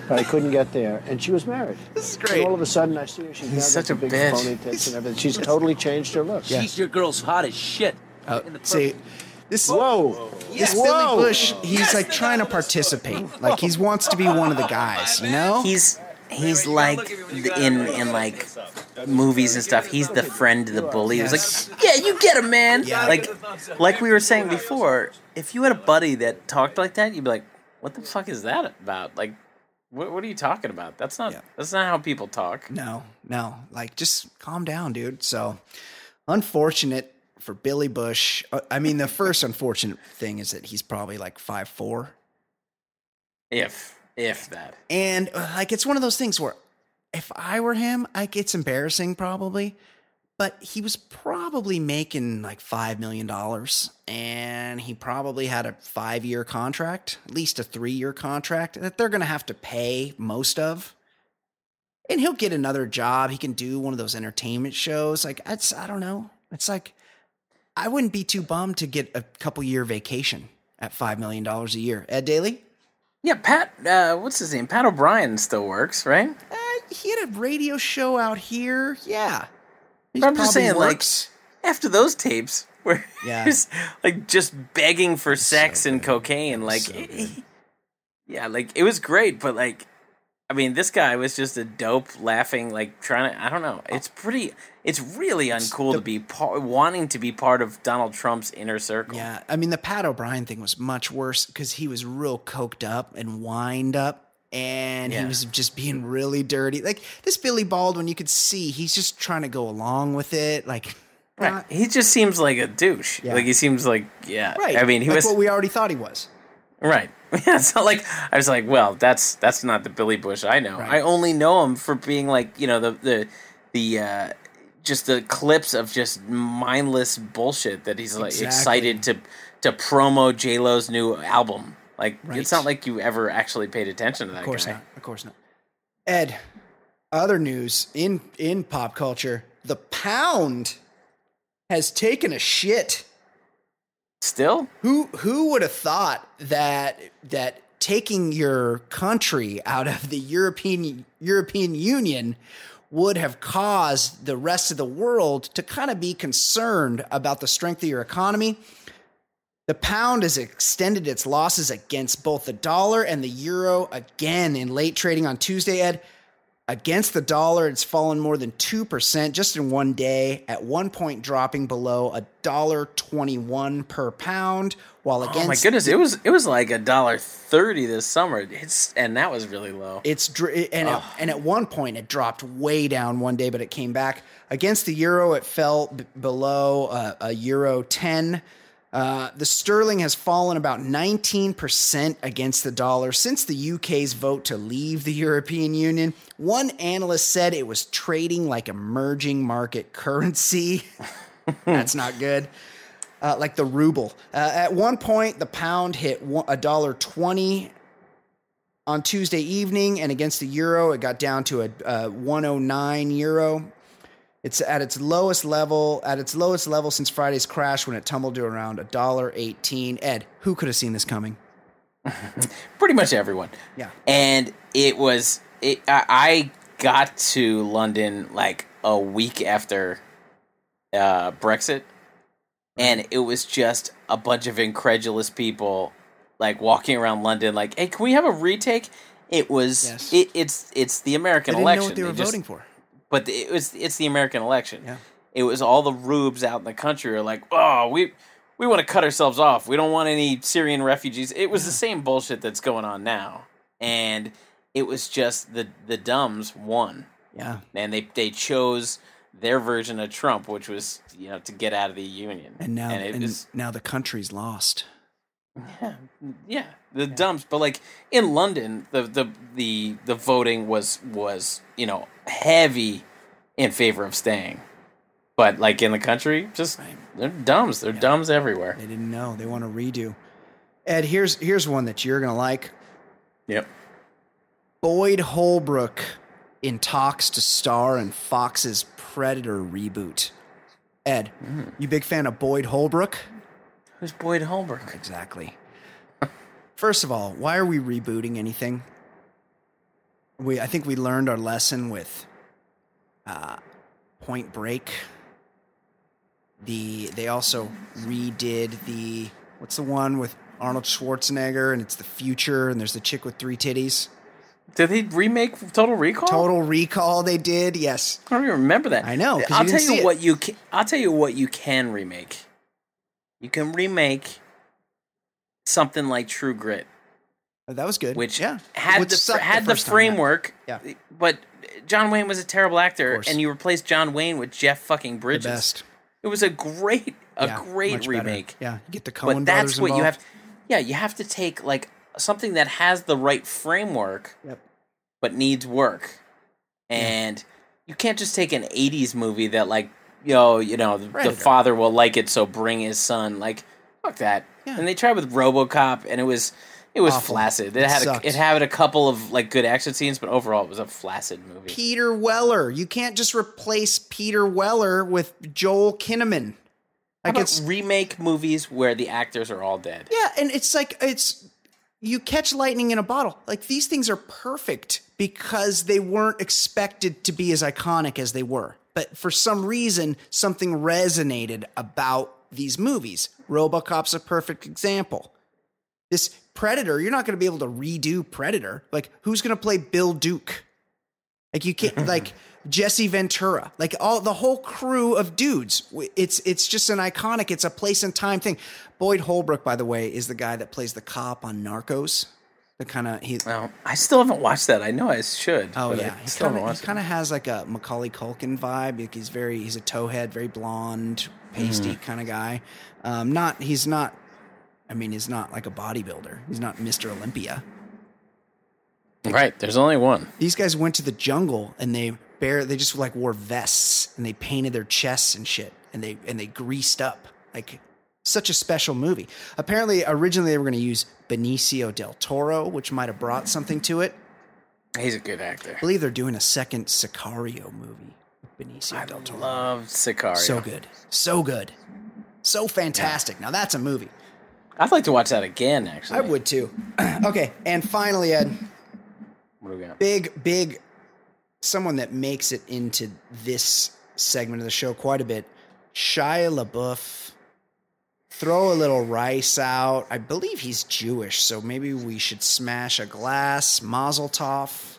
but I couldn't get there, and she was married.
This is great.
And all of a sudden, I see her. She's now
such
got
a
the big
bitch.
phony tits and everything. She's totally changed her look.
She's your girl's hot as shit.
Uh,
In
see, this
Whoa.
this
Whoa.
Billy Bush, he's like trying to participate. Like he wants to be one of the guys, you know?
He's he's like in in like movies and stuff. He's the friend to the bully. He was
Yes.
like, "Yeah, you get him, man."
Yeah.
Like like we were saying before, if you had a buddy that talked like that, you'd be like, "What the fuck is that about?" Like, what what are you talking about? That's not
Yeah.
that's not how people talk.
No, no. Like, just calm down, dude. So, unfortunate for Billy Bush. Uh, I mean, the first unfortunate thing is that he's probably like five four,
If if that.
and uh, like it's one of those things where if I were him, like it's embarrassing probably, but he was probably making like five million dollars, and he probably had a five year contract, at least a three year contract that they're gonna have to pay most of. and he'll get another job. He can do one of those entertainment shows. Like it's I don't know. It's like I wouldn't be too bummed to get a couple year vacation at five million dollars a year. Ed Daly,
Yeah, Pat. Uh, what's his name? Pat O'Brien still works, right?
uh, he had a radio show out here. Yeah, He
But I'm just saying, like. After those tapes, where
Yeah.
he's like just begging for sex
so
and cocaine, like,
so good.
yeah, like it was great, but like I mean, this guy was just a dope, laughing, like trying to. I don't know. It's pretty. It's really uncool to be par- wanting to be part of Donald Trump's inner circle.
Yeah, I mean the Pat O'Brien thing was much worse because he was real coked up and wind up, and he was just being really dirty. Like this Billy Baldwin, you could see he's just trying to go along with it. Like,
Right.
not-
He just seems like a douche.
Yeah.
Like he seems like yeah.
right?
I mean, he
like
was
what we already thought he was.
Right. Yeah, it's not like I was like, well, that's that's not the Billy Bush I know.
Right.
I only know him for being like you know the the the uh, just the clips of just mindless bullshit that he's like
Exactly.
excited to to promo J Lo's new album. Like
Right.
it's not like you ever actually paid attention to that
Of course
guy.
not. Of course not. Ed, other news in in pop culture: the pound has taken a shit.
Still,
Who who would have thought that that taking your country out of the European European Union would have caused the rest of the world to kind of be concerned about the strength of your economy? The pound has extended its losses against both the dollar and the euro again in late trading on Tuesday, Ed. Against the dollar, it's fallen more than 2% just in one day, at one point dropping below a dollar twenty-one per pound, while against
oh my goodness, it was it was like a dollar thirty this summer. It's and that was really low.
It's dr- and at, and at one point it dropped way down one day, but it came back against the euro. It fell b- below uh, a euro ten. Uh, the sterling has fallen about 19% against the dollar since the UK's vote to leave the European Union. One analyst said it was trading like emerging market currency. That's not good. Uh, like the ruble. Uh, at one point, the pound hit a dollar twenty on Tuesday evening, and against the euro, it got down to a, a 109 euro. It's at its lowest level, at its lowest level since Friday's crash when it tumbled to around a dollar 18. Ed, who could have seen this coming?
Pretty much everyone.
Yeah.
and it was it. I, I got to London like a week after uh, Brexit, and it was just a bunch of incredulous people like walking around London, like, "Hey, can we have a retake?" It was
Yes.
it, it's it's the
They
American
didn't
election.
know what they were
just-
voting for.
But it was it's the American election.
Yeah.
It was all the rubes out in the country are like, oh, we we want to cut ourselves off. We don't want any Syrian refugees. It was the same bullshit that's going on now, and it was just the the dumbs won,
Yeah.
and they they chose their version of Trump, which was you know to get out of the union,
And now,
and
and
was
now the country's lost.
Yeah, yeah, the dumps. But like in London, the the the the voting was was you know heavy in favor of staying. But like in the country, just they're dumbs. They're dumbs everywhere.
They didn't know. They want to redo. Ed, here's here's one that you're gonna like.
Yep.
Boyd Holbrook in talks to star in Fox's Predator reboot. Ed, mm. you big fan of Boyd Holbrook?
Who's Boyd Holbrook?
Exactly. First of all, why are we rebooting anything? We I think we learned our lesson with uh, Point Break. The they also redid the what's the one with Arnold Schwarzenegger and it's the future and there's the chick with three titties.
Did they remake Total Recall?
Total Recall they did. Yes.
I don't even remember that.
I know.
I'll tell you
it.
what you can. I'll tell you what you can remake. You can remake something like True Grit.
Oh, that was good.
which
yeah.
had
Which
the, had the
time, yeah.
framework.
Yeah.
But John Wayne was a terrible actor, and you replaced John Wayne with Jeff fucking
The
Bridges.
best.
It was a great, a
Yeah,
great
much better.
remake.
Yeah, you get the Coen
But that's
brothers
what you have. Yeah, you have to take like something that has the right framework,
Yep.
but needs work, and you can't just take an '80s movie that like, yo, you know, the, the father will like it, so bring his son. Like, fuck that.
Yeah.
And they tried with RoboCop, and it was. It was
Awful.
flaccid. It,
It
had
sucked.
a, it had a couple of like good action scenes, but overall it was a flaccid movie.
Peter Weller. You can't just replace Peter Weller with Joel Kinnaman.
How
Like
about remake movies where the actors are all dead?
yeah, and it's like it's you catch lightning in a bottle. Like these things are perfect because they weren't expected to be as iconic as they were. But for some reason, something resonated about these movies. RoboCop's a perfect example. This Predator, you're not going to be able to redo Predator. Like, who's going to play Bill Duke? Like, you can't, like, Jesse Ventura, like all the whole crew of dudes. It's it's just an iconic. It's a place and time thing. Boyd Holbrook, by the way, is the guy that plays the cop on Narcos. The kind of he.
Oh, I still haven't watched that. I know I should.
Oh yeah,
I
he
still haven't
kind of he kind of has like a Macaulay Culkin vibe. Like he's very he's a towhead, very blonde, pasty kind of guy. Um, not he's not. I mean, he's not like a bodybuilder. He's not Mr. Olympia.
Right. There's only one.
These guys went to the jungle and they bare they just like wore vests and they painted their chests and shit and they and they greased up like such a special movie. Apparently, originally they were going to use Benicio del Toro, which might have brought something to it.
He's a good actor.
I believe they're doing a second Sicario movie with Benicio
I
del Toro.
love Sicario.
So good. So good. So fantastic. Now that's a movie.
I'd like to watch that again. Actually,
I would too. okay, and finally, Ed,
What do we got?
big, big, someone that makes it into this segment of the show quite a bit. Shia LaBeouf. Throw a little rice out. I believe he's Jewish, so maybe we should smash a glass. Mazel tov.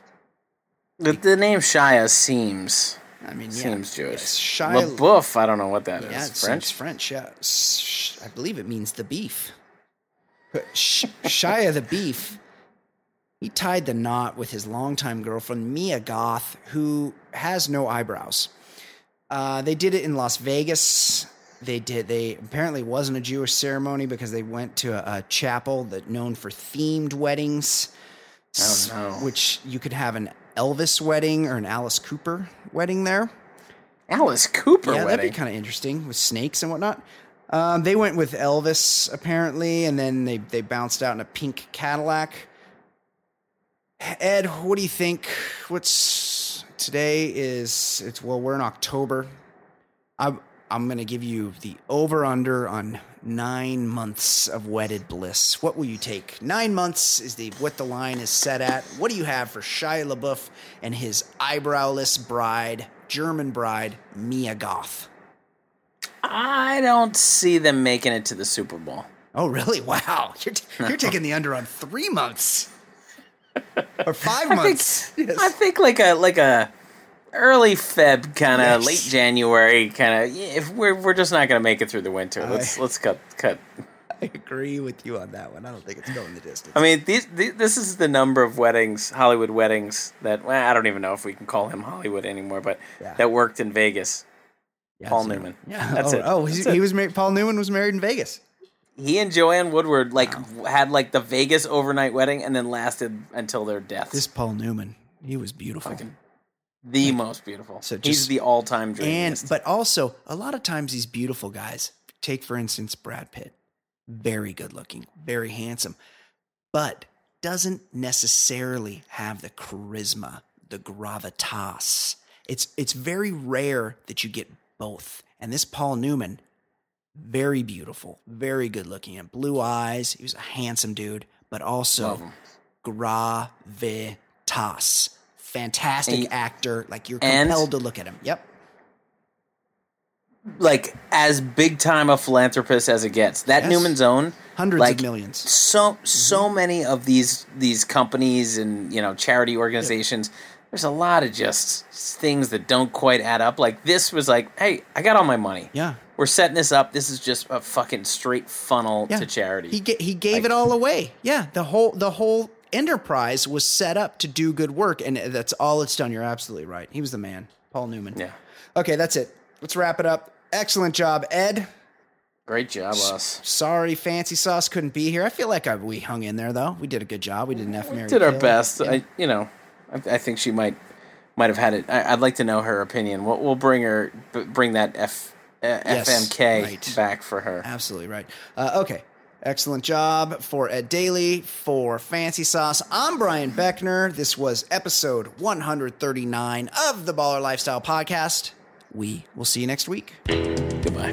The, the name Shia seems
I mean, yeah,
seems Jewish.
yes, Shia
LaBeouf, I don't know what that is.
Yeah, it
French.
French. Yeah, I believe it means the beef. But Shia the beef, he tied the knot with his longtime girlfriend Mia Goth, who has no eyebrows. Uh, they did it in Las Vegas. They did. They apparently wasn't a Jewish ceremony because they went to a, a chapel that known for themed weddings.
Oh, no.
Which you could have an Elvis wedding or an Alice Cooper wedding there.
Alice Cooper
Yeah, that'd be kind of interesting with snakes and whatnot. Um, they went with Elvis apparently, and then they they bounced out in a pink Cadillac. Ed, what do you think? What's today is it's well we're in October. I'm I'm gonna give you the over under on nine months of wedded bliss. What will you take? Nine months is the what the line is set at. What do you have for Shia LaBeouf and his eyebrowless bride, German bride Mia Goth?
I don't see them making it to the Super Bowl.
Oh, really? Wow. You're, t- you're taking the under on three months or five
I
months.
think I think like a like a early Feb kind of
Yes.
late January kind of. If we're we're just not gonna make it through the winter, let's
I-
let's cut cut.
I agree with you on that one. I don't think it's going the distance.
I mean, these, these this is the number of weddings, Hollywood weddings that well, I don't even know if we can call him Hollywood anymore, but
Yeah.
that worked in Vegas.
Yeah,
Paul
so-
Newman.
Yeah,
That's
oh,
it.
Oh,
That's
he's,
it.
he was married. Paul Newman was married in Vegas.
He and Joanne Woodward like had like the Vegas overnight wedding and then lasted until their death.
This Paul Newman, he was beautiful.
The most beautiful.
So
He's the all-time
dream.
and
but also a lot of times these beautiful guys take for instance brad pitt. Very good looking very handsome but doesn't necessarily have the charisma the gravitas. It's it's very rare that you get both and this paul newman very beautiful very good looking and blue eyes. He was a handsome dude but also gravitas fantastic
And-
actor like you're compelled to look at him yep
like as big time a philanthropist as it gets. That
Yes.
Newman's Own
hundreds
like,
of millions.
So so
Mm-hmm.
many of these these companies and you know charity organizations. There's a lot of just things that don't quite add up. Like this was like, hey, I got all my money.
Yeah.
We're setting this up. This is just a fucking straight funnel
Yeah.
to charity.
He ga- he gave
Like-
it all away. Yeah, the whole the whole enterprise was set up to do good work, and that's all it's done. You're absolutely right. He was the man, Paul Newman.
yeah.
Okay, that's it. Let's wrap it up. Excellent job, Ed.
Great job, us.
Sorry, Fancy Sauce couldn't be here. I feel like I, we hung in there though. We did a good job. We did an F. Mary
Did our
Kill.
best.
Yeah.
I, you know, I, I think she might might have had it. I, I'd like to know her opinion. We'll, we'll bring her, b- bring that F, uh,
Yes,
FMK
right.
back for her.
Absolutely right. Uh, okay. Excellent job for Ed Daly, for Fancy Sauce. I'm Brian Beckner. This was episode 139 of the Baller Lifestyle Podcast. We will see you next week.
Goodbye.